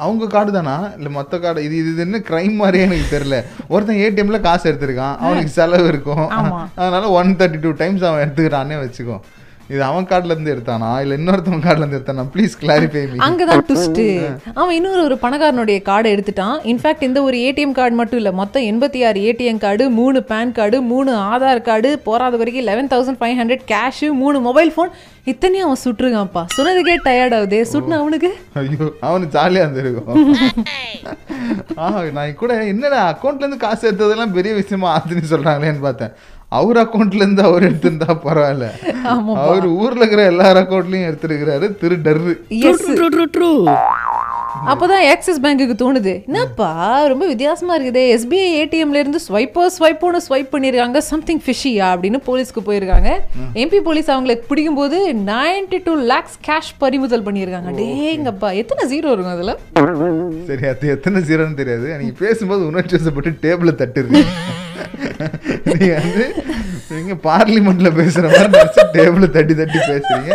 அவங்க கார்டு தானா? இல்லை மொத்த கார்டு இது இது என்ன கிரைம் மாதிரியே எனக்கு தெரியல. ஒருத்தன் ஏடிஎம்ல காசு எடுத்திருக்கான். அவனுக்கு செலவு இருக்கும். அதனால ஒன் தேர்ட்டி டூ டைம்ஸ் அவன் எடுத்துக்கிறானே வச்சுக்கோ. இது அவன் கார்டுல இருந்து எடுத்தானா? இல்ல இன்னொருத்தவன் கார்டுல இருந்து எடுத்தானா? ப்ளீஸ் கிளாரிஃபை மீ அங்கதான் ட்விஸ்ட் அவன் இன்னொரு ஒரு பணக்காரனுடைய கார்டை எடுத்துட்டான். இன்ஃபேக்ட் இந்த ஒரு ஏடிஎம் கார்டு மட்டும் இல்ல. மொத்தம் எண்பத்தி ஆறு ஏடிஎம் கார்டு மூணு பேன் கார்டு மூணு ஆதார் கார்டு போறாத வரைக்கும் eleven thousand five hundred cash மூணு மொபைல் ஃபோன் இத்தனையும் அவன் சுட்டுருக்கான்ப்பா. சொன்னதுக்கே டயர்ட் ஆகுதே. சுட்டுன அவனுக்கு? ஐயோ அவனு ஜாலியா இருந்திருக்கும். ஆ நான் கூட என்னடா அக்கௌண்ட்ல இருந்து காசு எடுத்ததெல்லாம் பெரிய விஷயமா ஆச்சுன்னு சொல்றாங்களேன்னு பார்த்தேன். அவர் அக்கௌண்ட்ல இருந்து அவர் எடுத்திருந்தா பரவாயில்ல. அவர் ஊர்ல இருக்கிற எல்லார் அக்கௌண்ட்லயும் எடுத்திருக்கிறாரு திரு டர்ரு. எஸ் அப்பதான் ஆக்சிஸ் பேங்க்குக்கு தோணுது. என்னப்பா ரொம்ப வித்தியாசமா இருக்குதே. எஸ்பிஐ ஏடிஎம்ல இருந்து ஸ்வைப்போ ஸ்வைப்போன்னு ஸ்வைப் பண்ணிருக்காங்க. சம்திங் ஃபிஷியா அப்படின்னு போலீஸ்க்கு போயிருக்காங்க. எம்பி போலீஸ் அவங்களை பிடிக்கும் போது நைன்டி டூ லேக்ஸ் கேஷ் பறிமுதல் பண்ணியிருக்காங்க டேங்கப்பா எத்தனை ஜீரோ இருக்கும் அதுல? சரி அது எத்தனை சீரன்னு தெரியாது. நீங்க பேசும்போது உணர்ச்சி வசப்பட்டு டேபிள தட்டுருக்கு நீங்க வந்து நீங்க பார்லிமெண்ட்ல பேசுற மாதிரி நினைச்சு டேபிள தட்டி தட்டி பேசுறீங்க.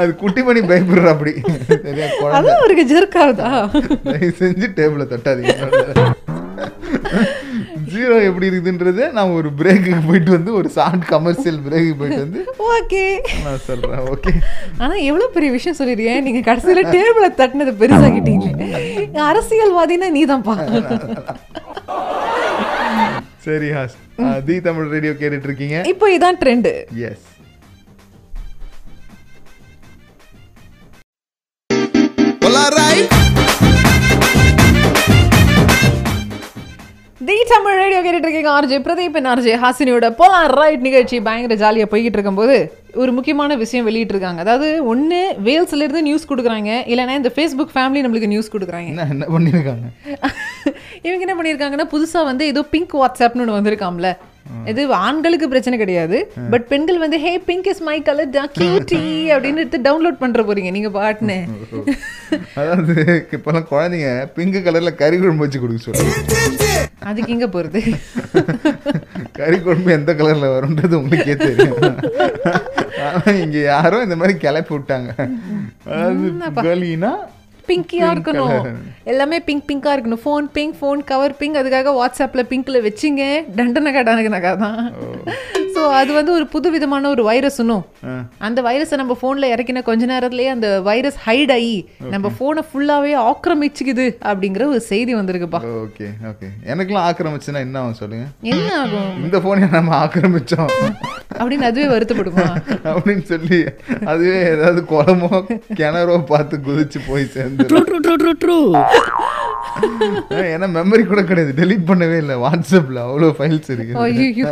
அது குட்டிமணி பயப்படுற அப்படி. சரியா குழந்தை. அவருக்கு ஜெர்க் ஆகுதா தயவு செஞ்சு டேபிள தட்டாதீங்க. ஜீரோ எப்படி இருக்குதுன்றது நான் ஒரு பிரேக்குக்கு போயிட்டு வந்து ஒரு ஷார்ட் கமர்ஷியல் பிரேக்குக்கு போயிட்டு வந்து ஓகே நான் சொல்றேன் ஓகே ஆனா எவ்வளவு பெரிய விஷயம் சொல்லிருக்கேன் நீங்க கடைசியில டேபிள தட்டினதை பெருசாக்கிட்டீங்களே. அரசியல்வாதினா நீதான்ப்பா. சரி ஹாஸ் தி தமிழ் ரேடியோ கேட்டுட்டு இருக்கீங்க இப்போ இதான் trend. Yes the Tamil radio கேட்டுட்டு இருக்கீங்க ஆர்ஜே பிரதீப் ஆர்ஜே. ஹாசினியோட போலாம் ரைட் நிகழ்ச்சி பயங்கர ஜாலியாக போய்கிட்டு இருக்கும்போது ஒரு முக்கியமான விஷயம் வெளியிட்டிருக்காங்க அதாவது ஒன்று வேல்ஸ்ல இருந்து நியூஸ் கொடுக்குறாங்க. இல்லைன்னா இந்த ஃபேஸ்புக் ஃபேமிலி நம்மளுக்கு நியூஸ் கொடுக்குறாங்க. என்ன என்ன பண்ணிருக்காங்க இவங்க என்ன பண்ணியிருக்காங்கன்னா புதுசாக வந்து ஏதோ பிங்க் வாட்ஸ்அப்னு ஒன்று வந்திருக்காம்ல. இது ஆண்களுக்கு பிரச்சனை கிடையாது. பட் பெண்கள் வந்து hey pink is my colour டா கியூட்டி அப்படின்னு எடுத்து டவுன்லோட் பண்ற போறீங்க நீங்க பாட்டுன்னு. அதாவது இப்பெல்லாம் குழந்தைங்க பிங்க் கலர்ல கறி குழம்பு வச்சு கொடுக்க சொல்லுங்க அதுக்கு இங்க போறது? கறி குழம்பு எந்த கலர்ல வரும்ன்றது உங்களுக்கே தெரியும். ஆனா இங்க யாரோ இந்த மாதிரி கிளப்பி விட்டாங்க. அதாவது கலினா பிங்கியா இருக்கணும். எல்லாமே பிங்க் பிங்கா இருக்கணும். Phone pink phone cover pink அதுக்காக வாட்ஸ்அப்ல பிங்க்ல வச்சிங்க. தண்டனை கடனக்கா தான் ஸோ அது வந்து ஒரு புது விதமான ஒரு வைரஸ்னும் அந்த வைரஸை நம்ம ஃபோன்ல இறக்கின கொஞ்ச நேரத்திலேயே அந்த வைரஸ் ஹைட் ஆகி நம்ம ஃபோனை ஃபுல்லாவே ஆக்கிரமிச்சுக்குது அப்படிங்கிற ஒரு செய்தி வந்திருக்குப்பா. ஓகே ஓகே எனக்கெல்லாம் ஆக்கிரமிச்சுன்னா என்ன ஆகும் சொல்லுங்க? என்ன ஆகும்? இந்த போனை நம்ம ஆக்கிரமிச்சோம். அப்படின்னு அதுவே வருத்தப்படுமா? அப்படின்னு சொல்லி அதுவே ஏதாவது குளமோ கிணறோ பார்த்து குதிச்சு போய் சேர்ந்து ஏன்னா மெமரி கூட கிடையாது. டெலீட் பண்ணவே இல்லை. வாட்ஸ்அப்ல அவ்வளோ ஃபைல்ஸ் இருக்கு ஐயோ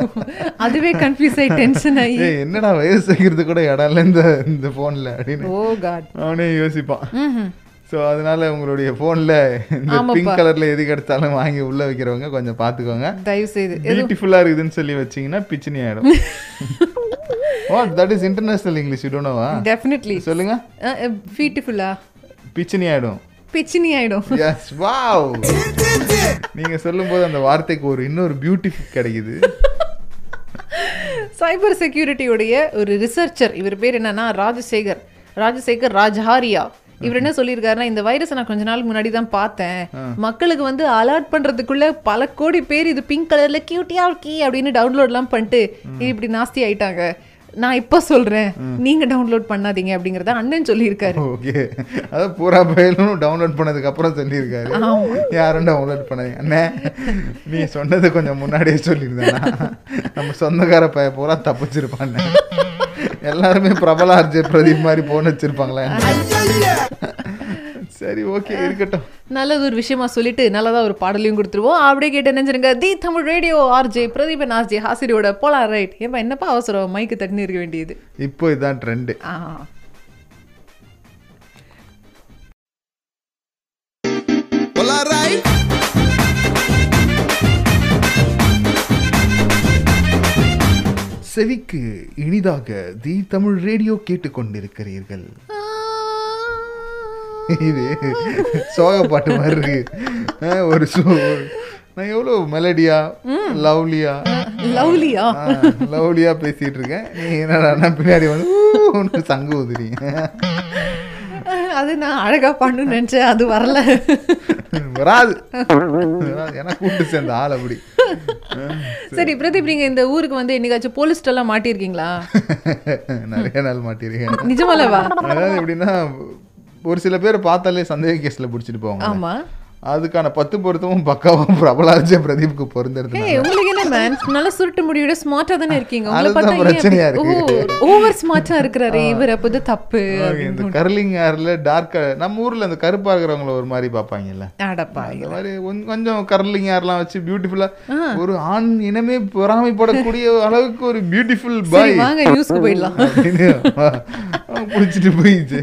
அதுவே கன்ஃபியூஸ் ஆகி டென்ஷன் ஆகி என்னடா வயசு வைக்கிறது கூட இடம் இல்லை இந்த இந்த ஃபோனில் அப்படின்னு. ஓ காட் அவனே யோசிப்பான். ஸோ அதனால உங்களுடைய ஃபோனில் இந்த. பிங்க் கலர்ல எது கிடைச்சாலும் வாங்கி உள்ள வைக்கிறவங்க கொஞ்சம் பார்த்துக்கோங்க. தயவு செய்து பியூட்டிஃபுல்லாக இருக்குதுன்னு சொல்லி வச்சீங்கன்னா பிச்சினி ஆயிடும். Oh that is international English இடோனவா டெஃபினெட்லி சொல்லுங்க. பியூட்டிஃபுல்லா பிச்சினி ஆயிடும். பிச்சினி ஆயிடும் எஸ் வாவ் நீங்க சொல்லும்போது அந்த வார்த்தைக்கு ஒரு இன்னொரு பியூட்டி கிடைக்குது. சைபர் செக்யூரிட்டியுடைய ஒரு ரிசர்ச்சர் இவர் பேர் என்னன்னா ராஜசேகர். ராஜசேகர் ராஜஹாரியா. இவர் என்ன சொல்லியிருக்காருன்னா இந்த வைரஸை நான் கொஞ்ச நாள் முன்னாடி தான் பார்த்தேன். மக்களுக்கு வந்து அலர்ட் பண்றதுக்குள்ள பல கோடி பேர் இது பிங்க் கலர்ல கியூட்டியா கீ அப்படின்னு டவுன்லோட்லாம் பண்ணிட்டு இப்படி நாஸ்தி ஆயிட்டாங்க. நான் இப்போ சொல்றேன். நீங்க டவுன்லோட் பண்ணாதீங்க அப்படிங்கறத அண்ணன் சொல்லியிருக்காரு. ஓகே. அதான் பூரா பயலும் டவுன்லோட் பண்ணதுக்கு அப்புறம் சொல்லியிருக்காரு யாரும் டவுன்லோட் பண்ணாதீங்க. அண்ணே நீ சொன்னது கொஞ்சம் முன்னாடியே சொல்லியிருந்தேன்னா நம்ம சொந்தக்கார பைய பூரா தப்பிச்சிருப்பாண்ணே எல்லாருமே பிரபல அர்ஜய் பிரதீப் மாதிரி போன் வச்சிருப்பாங்களே சரி ஓகே இருக்கட்டும். நல்லது ஒரு விஷயமா சொல்லிட்டு நல்லதா ஒரு பாடலையும் கொடுத்துருவோம். அப்படியே கேட்டு நினைச்சிருங்க the Tamil radio RJ Pradeepan RJ ஹாசிரியோட போலா ரைட் ஏப்பா என்னப்பா அவசரம்? மைக்கு தட்டினு இருக்க வேண்டியது. இப்போ இதுதான் ட்ரெண்டு ஆ. செவிக்கு இனிதாக தி தமிழ் ரேடியோ கேட்டுக்கொண்டிருக்கிறீர்கள். இது சோக பாட்டு மாதிரி இருக்கு. ஒரு சோ நான் எவ்வளோ மெலடியா லவ்லியா லவ்லியா லவ்லியா பேசிட்டு இருக்கேன். நீ என்னடா பின்னாடி வந்து சங்கு ஊதுறீங்க. அது நான் அழகா பண்ணணும்னு நினைச்சேன். அது வரல. வராது. ஏன்னா கூட்டு சேர்ந்த ஆள் அப்படி. சரி. பிரதீப் நீங்க இந்த ஊருக்கு வந்து என்னைக்காச்சும் போலீஸ்ட் எல்லாம் மாட்டிருக்கீங்களா? நிறைய நாள் மாட்டிருக்கேன். நிஜமாலவா? அதாவது எப்படின்னா ஒரு சில பேர் பார்த்தாலே சந்தேக கேஸ்ல பிடிச்சிட்டு போவாங்க. ஆமா. அதுக்கான பத்து பொருத்தமும் பக்காவும் பிரபலாஜ பிரதீப்க்கு பொருந்துறது ஏய் உங்களுக்கு என்ன மேன் நல்ல சுருட்டு முடியோட ஸ்மார்ட்டா தானே இருக்கீங்க. உங்களை அதுதான் பார்த்தா பிரச்சனையா இருக்கு. ஓவர் ஸ்மார்ட்டா இருக்கிறாரு. இவர் அப்போ இது தப்பு இந்த கர்லிங் ஹேர்ல டார்க் நம்ம ஊர்ல இந்த கருப்பா இருக்கிறவங்கள ஒரு மாதிரி பார்ப்பாங்கல்ல. அடப்பா அந்த மாதிரி கொஞ்சம் கர்லிங் ஹேர்லாம் வச்சு பியூட்டிஃபுல்லா ஒரு ஆண் இனமே பொறாமைப்படக்கூடிய அளவுக்கு ஒரு பியூட்டிஃபுல் பாய் வாங்க நியூஸ்க்கு போயிடலாம். பிடிச்சிட்டு போயிடுச்சு.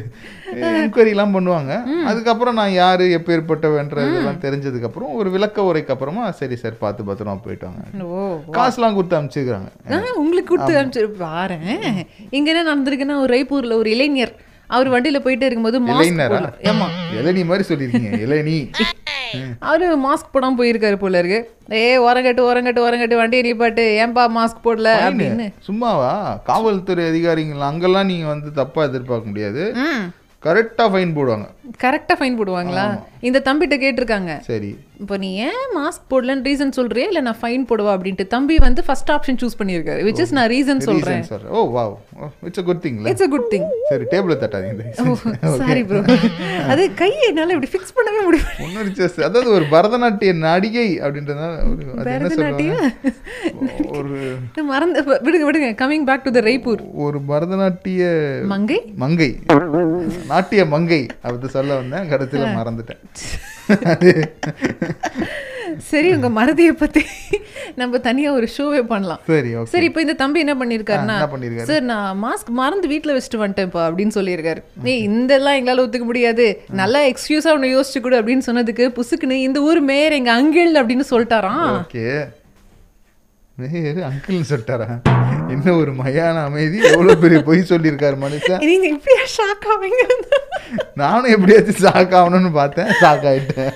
என்கொயரிலாம் பண்ணுவாங்க. அதுக்கப்புறம் நான் யாரு எப்பேற்பட்டவன்ற இதெல்லாம் தெரிஞ்சதுக்கு அப்புறம் ஒரு விளக்க உரைக்கு அப்புறமா சரி சார் பார்த்து பத்திரமா போயிட்டு வாங்க. ஓ காசுலாம் கொடுத்து அனுப்பிச்சிருக்காங்க உங்களுக்கு கொடுத்து அனுப்பிச்சு பாரேன். இங்க என்ன நடந்திருக்குன்னா ஒரு ரைப்பூர்ல ஒரு இளைஞர் அவர் வண்டியில போயிட்டு இருக்கும்போது இளைஞரா? போடல ஆமா இளநீ மாதிரி சொல்லியிருக்கீங்க இளநீ? அவரு மாஸ்க் போடாம போயிருக்காரு போல இருக்கு. ஏ ஓரங்கட்டு ஓரங்கட்டு ஓரங்கட்டு வண்டியை நிப்பாட்டு ஏன்பா மாஸ்க் போடல அப்படின்னு. சும்மாவா? காவல்துறை அதிகாரிகள் அங்கெல்லாம் நீங்க வந்து தப்பா எதிர்பார்க்க முடியாது. கரெக்டாக ஃபைன் போடுவாங்க. கரெக்டா ஃபைன் போடுவாங்களா? இந்த தம்பிட்ட கேட்டிருக்காங்க. சரி. இப்போ நீ ஏன் மாஸ்க் போடலன்னு ரீசன் சொல்றியா? இல்ல நான் ஃபைன் போடுவா? அப்படின்ட்டு தம்பி வந்து ஃபர்ஸ்ட் ஆப்ஷன் சூஸ் பண்ணியிருக்காரு விச் இஸ் நான் ரீசன் சொல்றேன். Oh wow it's a good திங்ல இட்ஸ் a குட் திங் சரி டேபிள தட்டாதீங்க சாரி ப்ரோ அது கையை என்னால இப்படி ஃபிக்ஸ் பண்ணவே முடியும் முன்னூறு செஸ் அதாவது ஒரு பரதநாட்டிய நடிகை அப்படின்றதுனால ஒரு அது என்ன சொல்லுவாங்க ஒரு மறந்து விடுங்க விடுங்க. Coming back to the Raipur ஒரு பரதநாட்டிய மங்கை? மங்கை. நாட்டிய மங்கை. அப்படி சொல்ல வந்தேன் கடைசியில மறந்துட்டேன். சரி உங்க மறதியை பத்தி நம்ம தனியா ஒரு ஷோவே பண்ணலாம். சரி சரி இப்போ இந்த தம்பி என்ன பண்ணிருக்காருன்னா? சார் நான் மாஸ்க் மறந்து வீட்ல வச்சுட்டு வந்துட்டேன்ப்பா அப்படின்னு சொல்லியிருக்காரு. இந்த எல்லாம் எங்களால ஒத்துக்க முடியாது. நல்லா எக்ஸ்கியூஸா ஒன்று யோசிச்சு கொடு அப்படின்னு சொன்னதுக்கு புசுக்குன்னு இந்த ஊர் மேயர் எங்க அங்கிள் அப்படின்னு சொல்லிட்டாராம். ஓகே. மேயர் அங்கிள்னு சொல்லிட்டாரா? என்ன ஒரு மயான அமைதி? எவ்வளோ பெரிய பொய் சொல்லியிருக்காரு மனுஷன் நானும் எப்படியாச்சும் ஷாக் ஆகணும்னு பார்த்தேன். ஷாக் ஆகிட்டேன்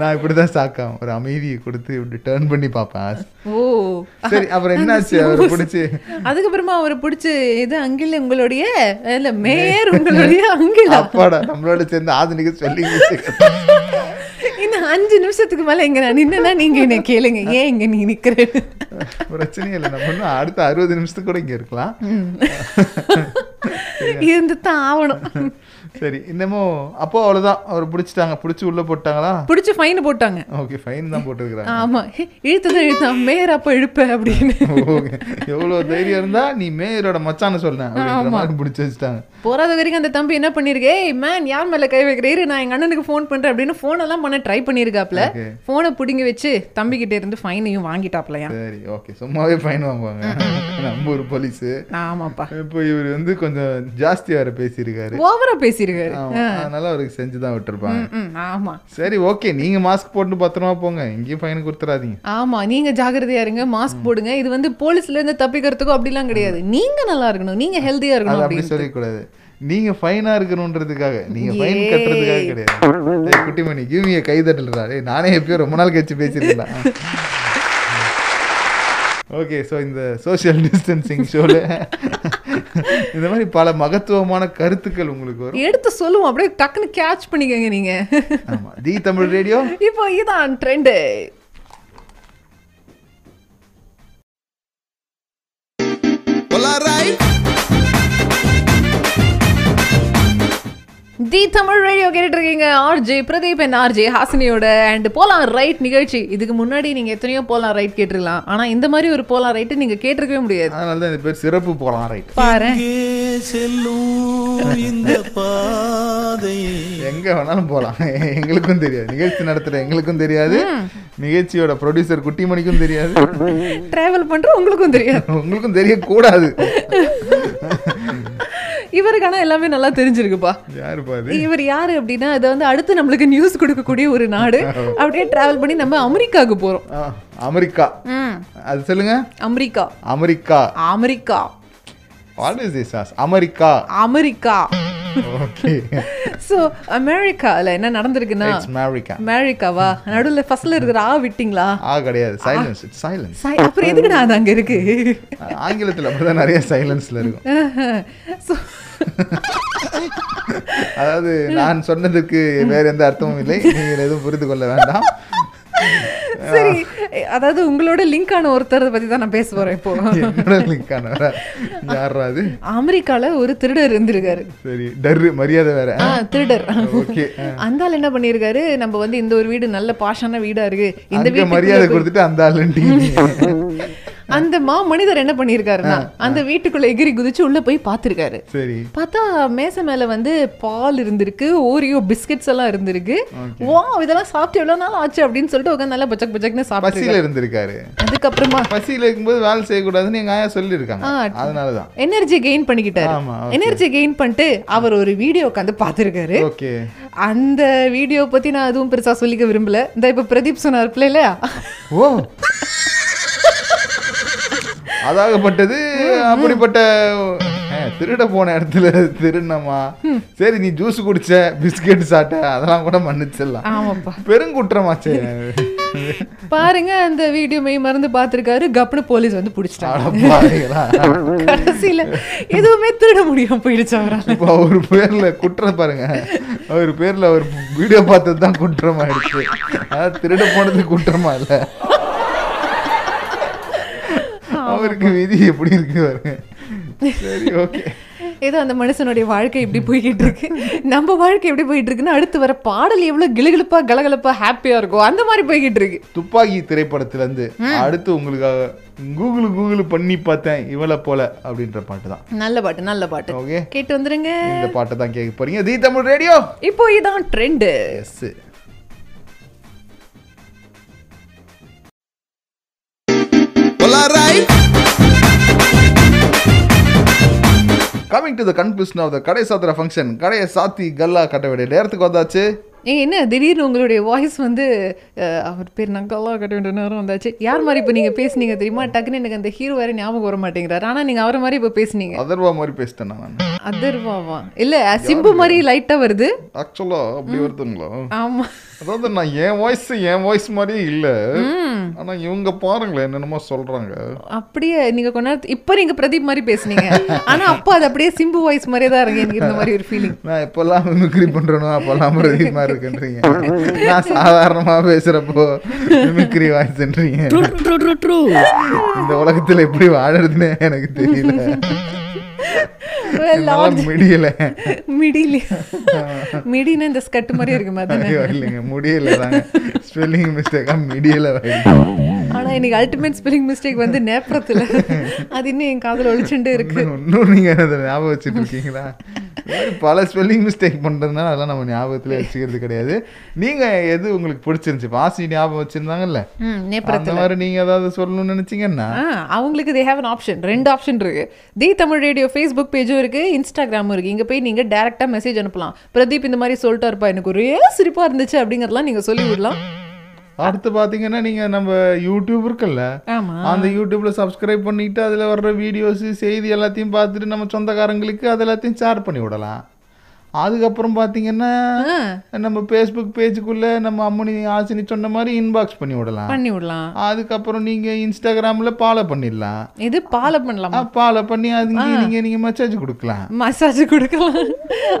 நான் இப்படிதான் தான் ஒரு அமைதியை கொடுத்து இப்படி டேர்ன் பண்ணி பார்ப்பேன். ஓ. சரி அப்புறம் என்னாச்சு? அவர் பிடிச்சி? அதுக்கப்புறமா அவர் பிடிச்சி இது அங்கிள் உங்களுடைய இல்லை மேயர் உங்களுடைய அங்கிள்? அப்பாடா நம்மளோட சேர்ந்து ஆதனிக்கு சொல்லி இன்னும் அஞ்சு நிமிஷத்துக்கு மேல இங்க நான் நின்னா நீங்க என்ன கேளுங்க. ஏன் இங்க நீ நிக்கிற பிரச்சனையே இல்லை. நம்ம இன்னும் அடுத்த அறுபது நிமிஷத்துக்கு கூட இங்க இருக்கலாம். இருந்து தான் ஆகணும். சரி இன்னமும் அப்போ அவ்வளவுதான். அவர் பிடிச்சிட்டாங்க. பிடிச்சி உள்ள போட்டாங்களா? பிடிச்சு ஃபைன் போட்டாங்க. ஓகே ஃபைன் தான் போட்டிருக்கிறாங்க. ஆமா. இழுத்துதான் இழுத்தான் மேயர் அப்ப இழுப்ப அப்படின்னு. ஓகே எவ்வளவு தைரியம் இருந்தா நீ மேயரோட மச்சான்னு மாதிரி பிடிச்சி வச்சுட்டாங்க. போறாத வரைக்கும் அந்த தம்பி என்ன பண்ணிருக்கு? மேன் யார் மேல கை வைக்கிறீரு நான் எங்க அண்ணனுக்கு ஃபோன் பண்றேன் அப்படின்னு ஃபோன் எல்லாம் பண்ண ட்ரை பண்ணிருக்காப்ல. Okay. போனை புடிங்கி வச்சு தம்பி கிட்ட இருந்து ஃபைனையும் வாங்கிட்டாப்லயா? சரி ஓகே சும்மாவே ஃபைன் வாங்குவாங்க. நம்ம ஒரு போலீஸ் ஆமாப்பா. இப்போ இவர் வந்து கொஞ்சம் ஜாஸ்தி வேற பேசியிருக்காரு. ஓவரா பேசியிருக்காரு அதனால அவருக்கு செஞ்சுதான் விட்டுருப்பாங்க. ம், ஆமா. சரி ஓகே. நீங்க மாஸ்க் போட்டு பத்திரமா போங்க. இங்கேயும் ஃபைன் கொடுத்துறாதீங்க. ஆமா நீங்க ஜாகிரதையா இருங்க மாஸ்க் போடுங்க. இது வந்து போலீஸ்ல இருந்து தப்பிக்கிறதுக்கோ அப்படிலாம் கிடையாது. நீங்க நல்லா இருக்கணும். நீங்க ஹெல்தியா அது இருக்கணும் அப்படி சொல்லக்கூடாது. நீங்க ஃபைனா இருக்கணுன்றதுக்காக நீங்க ஃபைன் கட்டுறதுக்காக கிடையாது. குட்டிமணி கிவ் மீ கை தட்டலடா ஏய் நானே எப்பயோ ரொம்ப நாள் கழிச்சு பேசிருக்கேன் ஓகே ஸோ இந்த சோஷியல் டிஸ்டன்சிங் ஷோல இந்த மாதிரி பல மகத்துவமான கருத்துக்கள் உங்களுக்கு வரும். எடுத்து சொல்லுவோம். அப்படியே டக்குன்னு கேட்ச் பண்ணிக்கங்க நீங்க. ஆமா. தி தமிழ் ரேடியோ. இப்போ இதான் ட்ரெண்டு தி தமிழ் ரேடியோ கேட்டுட்டு இருக்கீங்க ஆர்ஜே பிரதீப் அண்ட் ஆர்ஜே ஹாசினியோட அண்ட் போலாம் ரைட் நிகழ்ச்சி. இதுக்கு முன்னாடி நீங்க எத்தனையோ போலாம் ரைட் கேட்டிருக்கலாம். ஆனா இந்த மாதிரி ஒரு போலாம் ரைட் நீங்க கேட்டிருக்கவே முடியாது. அதனால தான் இந்த பேர் சிறப்பு போலாம் ரைட் பாரு. செல்லும் இந்த பாதை? எங்க வேணாலும் போலாம். எங்களுக்கும் தெரியாது. நிகழ்ச்சி நடத்துற எங்களுக்கும் தெரியாது. நிகழ்ச்சியோட ப்ரொடியூசர் குட்டிமணிக்கும் தெரியாது. டிராவல் பண்ற உங்களுக்கும் தெரியாது. உங்களுக்கும் தெரியக்கூடாது. இவருக்கான எல்லாமே நல்லா தெரிஞ்சிருக்குப்பா. இவர் யாரு அப்படின்னா இது வந்து அடுத்து நம்மளுக்கு நியூஸ் கொடுக்கக்கூடிய ஒரு நாடு. அப்படியே டிராவல் பண்ணி நம்ம அமெரிக்காவுக்கு போறோம். அமெரிக்கா. அது சொல்லுங்க. America. America. America. What is this America. America. Okay so அமெரிக்கால என்ன நடந்திருக்குன்னா அமெரிக்கா அமெரிக்காவா? நடுவுல ஃபர்ஸ்ட்ல இருக்கிற ஆ விட்டீங்களா? ஆ கிடையாது. சைலன்ஸ் இட்ஸ் சைலன்ஸ் அப்புறம் எதுக்குடா அது அங்க இருக்கு? ஆங்கிலத்துல அப்படிதான் நிறைய சைலன்ஸ்ல இருக்கும். So, அதாவது நான் சொன்னதுக்கு வேற எந்த அர்த்தமும் இல்லை. நீங்கள் எதுவும் புரிந்து கொள்ள வேண்டாம். சரி அதாவது உங்களோட லிங்க் ஆன ஒருத்தரை பத்தி தான் நான் பேச போறேன் இப்போ. என்னோட லிங்கான யாரா அது? அமெரிக்கால ஒரு திருடர் இருந்திருக்காரு. சரி டர்ரு மரியாதை வேற. திருடர். ஓகே. அந்த ஆள் என்ன பண்ணிருக்காரு? நம்ம வந்து இந்த ஒரு வீடு நல்ல பாஷான வீடா இருக்கு. இந்த வீட்டுக்குள்ள மரியாதை கொடுத்துட்டு அந்த ஆளுன்ட்டீங்க அந்த மா மனிதர் என்ன பண்ணிருக்காருன்னா அந்த வீட்டுக்குள்ள எகிரி குதிச்சு உள்ள போய் பாத்திருக்காரு. சரி. பார்த்தா மேசை மேல வந்து பால் இருந்திருக்கு ஓரியோ பிஸ்கெட்ஸ் எல்லாம் இருந்திருக்கு. வா இதெல்லாம் சாப்பிட்டு எவ்வளவு நாள் ஆச்சு? அப்படின்னு சொல்லிட்டு உட்காந்து நல்லா பச்சக் பச்சக்னு சாப்பிட்டு பசியில இருந்திருக்காரு. அதுக்கப்புறமா பசியில இருக்கும்போது வேலை செய்யக்கூடாதுன்னு எங்க ஆயா சொல்லியிருக்காங்க. அதனாலதான். எனர்ஜி கெயின் பண்ணிக்கிட்டாரு. எனர்ஜி கெயின் பண்ணிட்டு அவர் ஒரு வீடியோ உட்காந்து பார்த்திருக்காரு ஓகே. அந்த வீடியோ பத்தி நான் எதுவும் பெருசா சொல்லிக்க விரும்பல. இந்த இப்ப பிரதீப் சொன்னார் இல்லையா ஓ. அதாகப்பட்டது அப்படிப்பட்ட திருட போன இடத்துல திருநமா சரி நீ ஜூஸ் குடிச்ச பிஸ்கெட் சாப்பிட்ட அதெல்லாம் கூட மன்னிச்சிடலாம். ஆமாப்பா. பெருங்குற்றமாச்சே. பாருங்க அந்த வீடியோ மெய் மறந்து பார்த்திருக்காரு. கப்புனு போலீஸ் வந்து பிடிச்சிட்டாங்க. கடைசியில எதுவுமே திருட முடியாம போயிடுச்சு அவரால். இப்போ அவர் பேர்ல குற்றம் பாருங்க. அவர் பேர்ல அவர் வீடியோ பார்த்தது தான் குற்றமாயிடுச்சு. அதாவது திருட போனது குற்றமா இல்ல. அவருக்கு விதி எப்படி இருக்கு பாருங்க. சரி ஓகே ஏதோ அந்த மனுஷனுடைய வாழ்க்கை இப்படி போய்கிட்டு இருக்கு நம்ம வாழ்க்கை எப்படி போயிட்டு இருக்குன்னா அடுத்து வர பாடல் எவ்வளவு கிளுகிழுப்பா கலகலப்பா ஹாப்பியா இருக்கும் அந்த மாதிரி போய்கிட்டு இருக்கு துப்பாக்கி திரைப்படத்துல இருந்து அடுத்து உங்களுக்காக கூகுள் கூகுள் பண்ணி பார்த்தேன் இவளை போல அப்படின்ற பாட்டு தான். நல்ல பாட்டு நல்ல பாட்டு. ஓகே கேட்டு வந்துருங்க. இந்த பாட்டை தான் கேட்க போறீங்க. The Tamil radio. இப்போ இதான் trend. Yes coming to the confusion of the கடை சாத்திர ஃபங்க்ஷன் கடையை சாத்தி கல்லா கட்ட வேண்டிய நேரத்துக்கு வந்தாச்சு. என்ன திடீர்னு உங்களுடைய வாய்ஸ் வந்து அவர் பேர் நக்கலா கட்ட வேண்டிய நேரம் வந்தாச்சு. யார் மாதிரி இப்போ நீங்க பேசுனீங்க தெரியுமா? டக்குன்னு எனக்கு அந்த ஹீரோ வேற ஞாபகம் வர மாட்டேங்கிறாரு. ஆனா நீங்க அவரை மாதிரி இப்போ பேசுனீங்க. அதர்வா மாதிரி பேசிட்டேன் நான். அதர்வாவா? இல்ல சிம்பு மாதிரி லைட்டா வருது. ஆக்சுவலா அப்படி வருதுங்களா? ஆமா. அதாவது நான் என் வாய்ஸ் என் வாய்ஸ் மாதிரியே இல்ல. ஆனா இவங்க பாருங்களேன் என்னென்னமோ சொல்றாங்க. அப்படியே நீங்க கொஞ்ச நேரத்து இப்போ நீங்க பிரதீப் மாதிரி பேசுனீங்க. ஆனா அப்போ அது அப்படியே சிம்பு வாய்ஸ் மாதிரியே தான் இருக்கு. எனக்கு இந்த மாதிரி ஒரு ஃபீலிங் நான் எப்பெல்லாம் மிமிக்ரி பண்றேனோ அப்பெல்லாம் பிரதீப் மாதிரி இருக்குன்றீங்க நான் சாதாரணமா பேசுறப்போ மிமிக்ரி வாய்ஸ்ன்றீங்க. இந்த உலகத்துல எப்படி வாழறதுன்னு எனக்கு தெரியல. முடியல. மிடில. மிடினா இந்த ஸ்கட் மாதிரி இருக்கு மாதிரி ஐயோ, இல்லைங்க முடியல ஸ்பெல்லிங் மிஸ்டேக்கா முடியல ஆனா இன்னைக்கு அல்டிமேட் ஸ்பெல்லிங் மிஸ்டேக் வந்து நேப்ரத்துல. அது இன்னும் என் காதுல ஒழிச்சுட்டு இருக்கு. இன்னும் நீங்க அதை ஞாபகம் வச்சுட்டு இருக்கீங்களா? பல ஸ்பெல்லிங் மிஸ்டேக் பண்றதுனால அதெல்லாம் நம்ம ஞாபகத்துல வச்சுக்கிறது கிடையாது. நீங்க எது உங்களுக்கு பிடிச்சிருந்துச்சு? வாசி ஞாபகம் வச்சிருந்தாங்கல்ல? அந்த மாதிரி நீங்க ஏதாவது சொல்லணும்னு நினைச்சீங்கன்னா. அவங்களுக்கு தே ஹேவ் an ஆப்ஷன் ரெண்டு ஆப்ஷன் இருக்கு. தி தமிழ் ரேடியோ ஃபேஸ்புக் பேஜும் இருக்கு இன்ஸ்டாகிராமும் இருக்கு. இங்க போய் நீங்க டைரக்டா மெசேஜ் அனுப்பலாம். பிரதீப் இந்த மாதிரி சொல்லிட்டாருப்பா எனக்கு ஒரே சிரிப்பா இருந்துச்சு அப்படிங்கறதெல்லாம் நீங்க சொல்லி விடலாம் அடுத்து பாத்தீங்கன்னா நீங்க நம்ம யூடியூப் இருக்குல்ல அந்த யூடியூப்ல சப்ஸ்கிரைப் பண்ணிட்டு அதுல வர்ற வீடியோஸ் செய்தி எல்லாத்தையும் பார்த்துட்டு நம்ம சொந்தக்காரங்களுக்கு அது எல்லாத்தையும் ஷேர் பண்ணி விடலாம். அதுக்கப்புறம் பார்த்தீங்கன்னா நம்ம ஃபேஸ்புக் பேஜுக்குள்ள நம்ம அம்மனி ஆசினி சொன்ன மாதிரி இன்பாக்ஸ் பண்ணி விடலாம். பண்ணி விடலாம். அதுக்கப்புறம் நீங்க இன்ஸ்டாகிராம்ல ஃபாலோ பண்ணிடலாம். இது பால பண்ணலாமா? ஃபாலோ பண்ணி அதுக்கு நீங்க நீங்க மெசேஜ் கொடுக்கலாம். மசாஜ் கொடுக்கலாம்.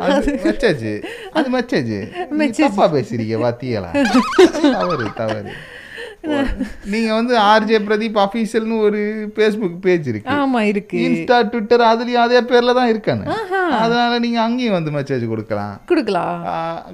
அது மெசேஜ் அது மெசேஜ் தப்பா பேசுறீங்க வாத்தியலா தவறு தவறு. நீங்க வந்து ஆர்ஜே பிரதீப் அஃபீஷியல்னு ஒரு ஃபேஸ்புக் பேஜ் இருக்கு. ஆமா இருக்கு. இன்ஸ்டா ட்விட்டர் அதுலயும் அதே பேர்ல தான் இருக்கானு அதனால நீங்க அங்கேயும் வந்து மெசேஜ் கொடுக்கலாம். கொடுக்கலாம்.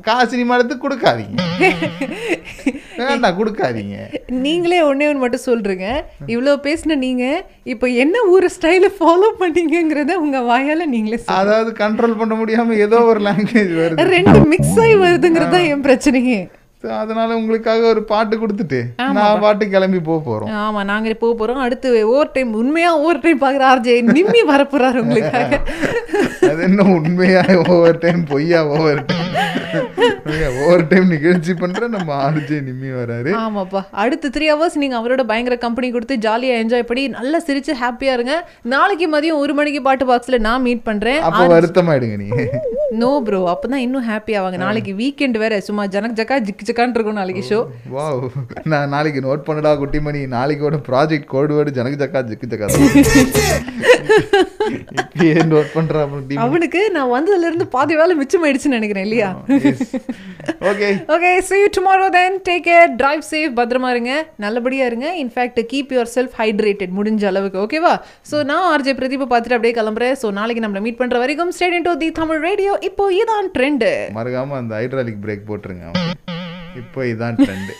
காசினி மடத்துக்கு கொடுக்காதீங்க. வேண்டாம் கொடுக்காதீங்க. நீங்களே ஒண்ணே ஒன்று மட்டும் சொல்றீங்க. இவ்வளோ பேசின நீங்க இப்போ என்ன ஊர் ஸ்டைல ஃபாலோ பண்ணீங்கங்கிறத உங்க வாயால நீங்களே. அதாவது கண்ட்ரோல் பண்ண முடியாம ஏதோ ஒரு லாங்குவேஜ் வருது. ரெண்டு மிக்ஸ் ஆகி வருதுங்கிறது தான் என் பிரச்சனையே. அதனால உங்களுக்காக ஒரு பாட்டு கொடுத்துட்டு நான் பாட்டு கிளம்பி போக போறோம். ஆமா நாங்க போக போறோம். அடுத்து ஓவர் டைம் உண்மையா ஓவர் டைம் பாக்குற ஆர்ஜே நிம்மி வரப்போறாரு உங்களுக்காக. அது என்ன உண்மையா ஓவர் டைம் பொய்யா ஓவர் டைம் ஓவர் டைம் நிகழ்ச்சி பண்ற நம்ம ஆர்ஜே நிம்மி வராரு. ஆமாப்பா. அடுத்து த்ரீ ஹவர்ஸ் நீங்க அவரோட பயங்கர கம்பெனி கொடுத்து ஜாலியா என்ஜாய் பண்ணி நல்லா சிரிச்சு ஹாப்பியா இருங்க. நாளைக்கு மதியம் ஒரு மணிக்கு பாட்டு பாக்ஸ்ல நான் மீட் பண்றேன். அப்ப வருத்தமாயிடுங்க நீ நோ ப்ரோ அப்பதான் இன்னும் ஹாப்பி ஆவாங்க. நாளைக்கு வீக்கெண்ட் வேற சும்மா ஜனக் ஜக்கா ஜிக்கு ஜக்கான் இருக்கும் நாளைக்கு ஷோ வாவ் நான் நாளைக்கு நோட் பண்ணடா குட்டிமணி. நாளைக்கோட ப்ராஜெக்ட் கோடு வேர்டு ஜனக்கு ஜக்கா ஜிக்கு ஜக்கா. நோட் பண்றாங்க அவனுக்கு நான் வந்ததுல இருந்து பாதி வேலை மிச்சமாயிடுச்சுன்னு நினைக்கிறேன் இல்லையா? Okay okay see you tomorrow then. Take care. Drive safe. பத்திரமா இருங்க நல்லபடியா இருங்க in fact keep yourself hydrated முடிஞ்ச அளவுக்கு ஓகேவா ஸோ நான் ஆர்ஜே பிரதீபை பார்த்துட்டு அப்படியே கிளம்புறேன் ஸோ நாளைக்கு நம்மளை மீட் பண்ற வரைக்கும் stay in the Tamil radio இப்போ இதான் ட்ரெண்டு மறக்காம அந்த ஹைட்ராலிக் பிரேக் போட்டுருங்க இப்போ இதான் ட்ரெண்டு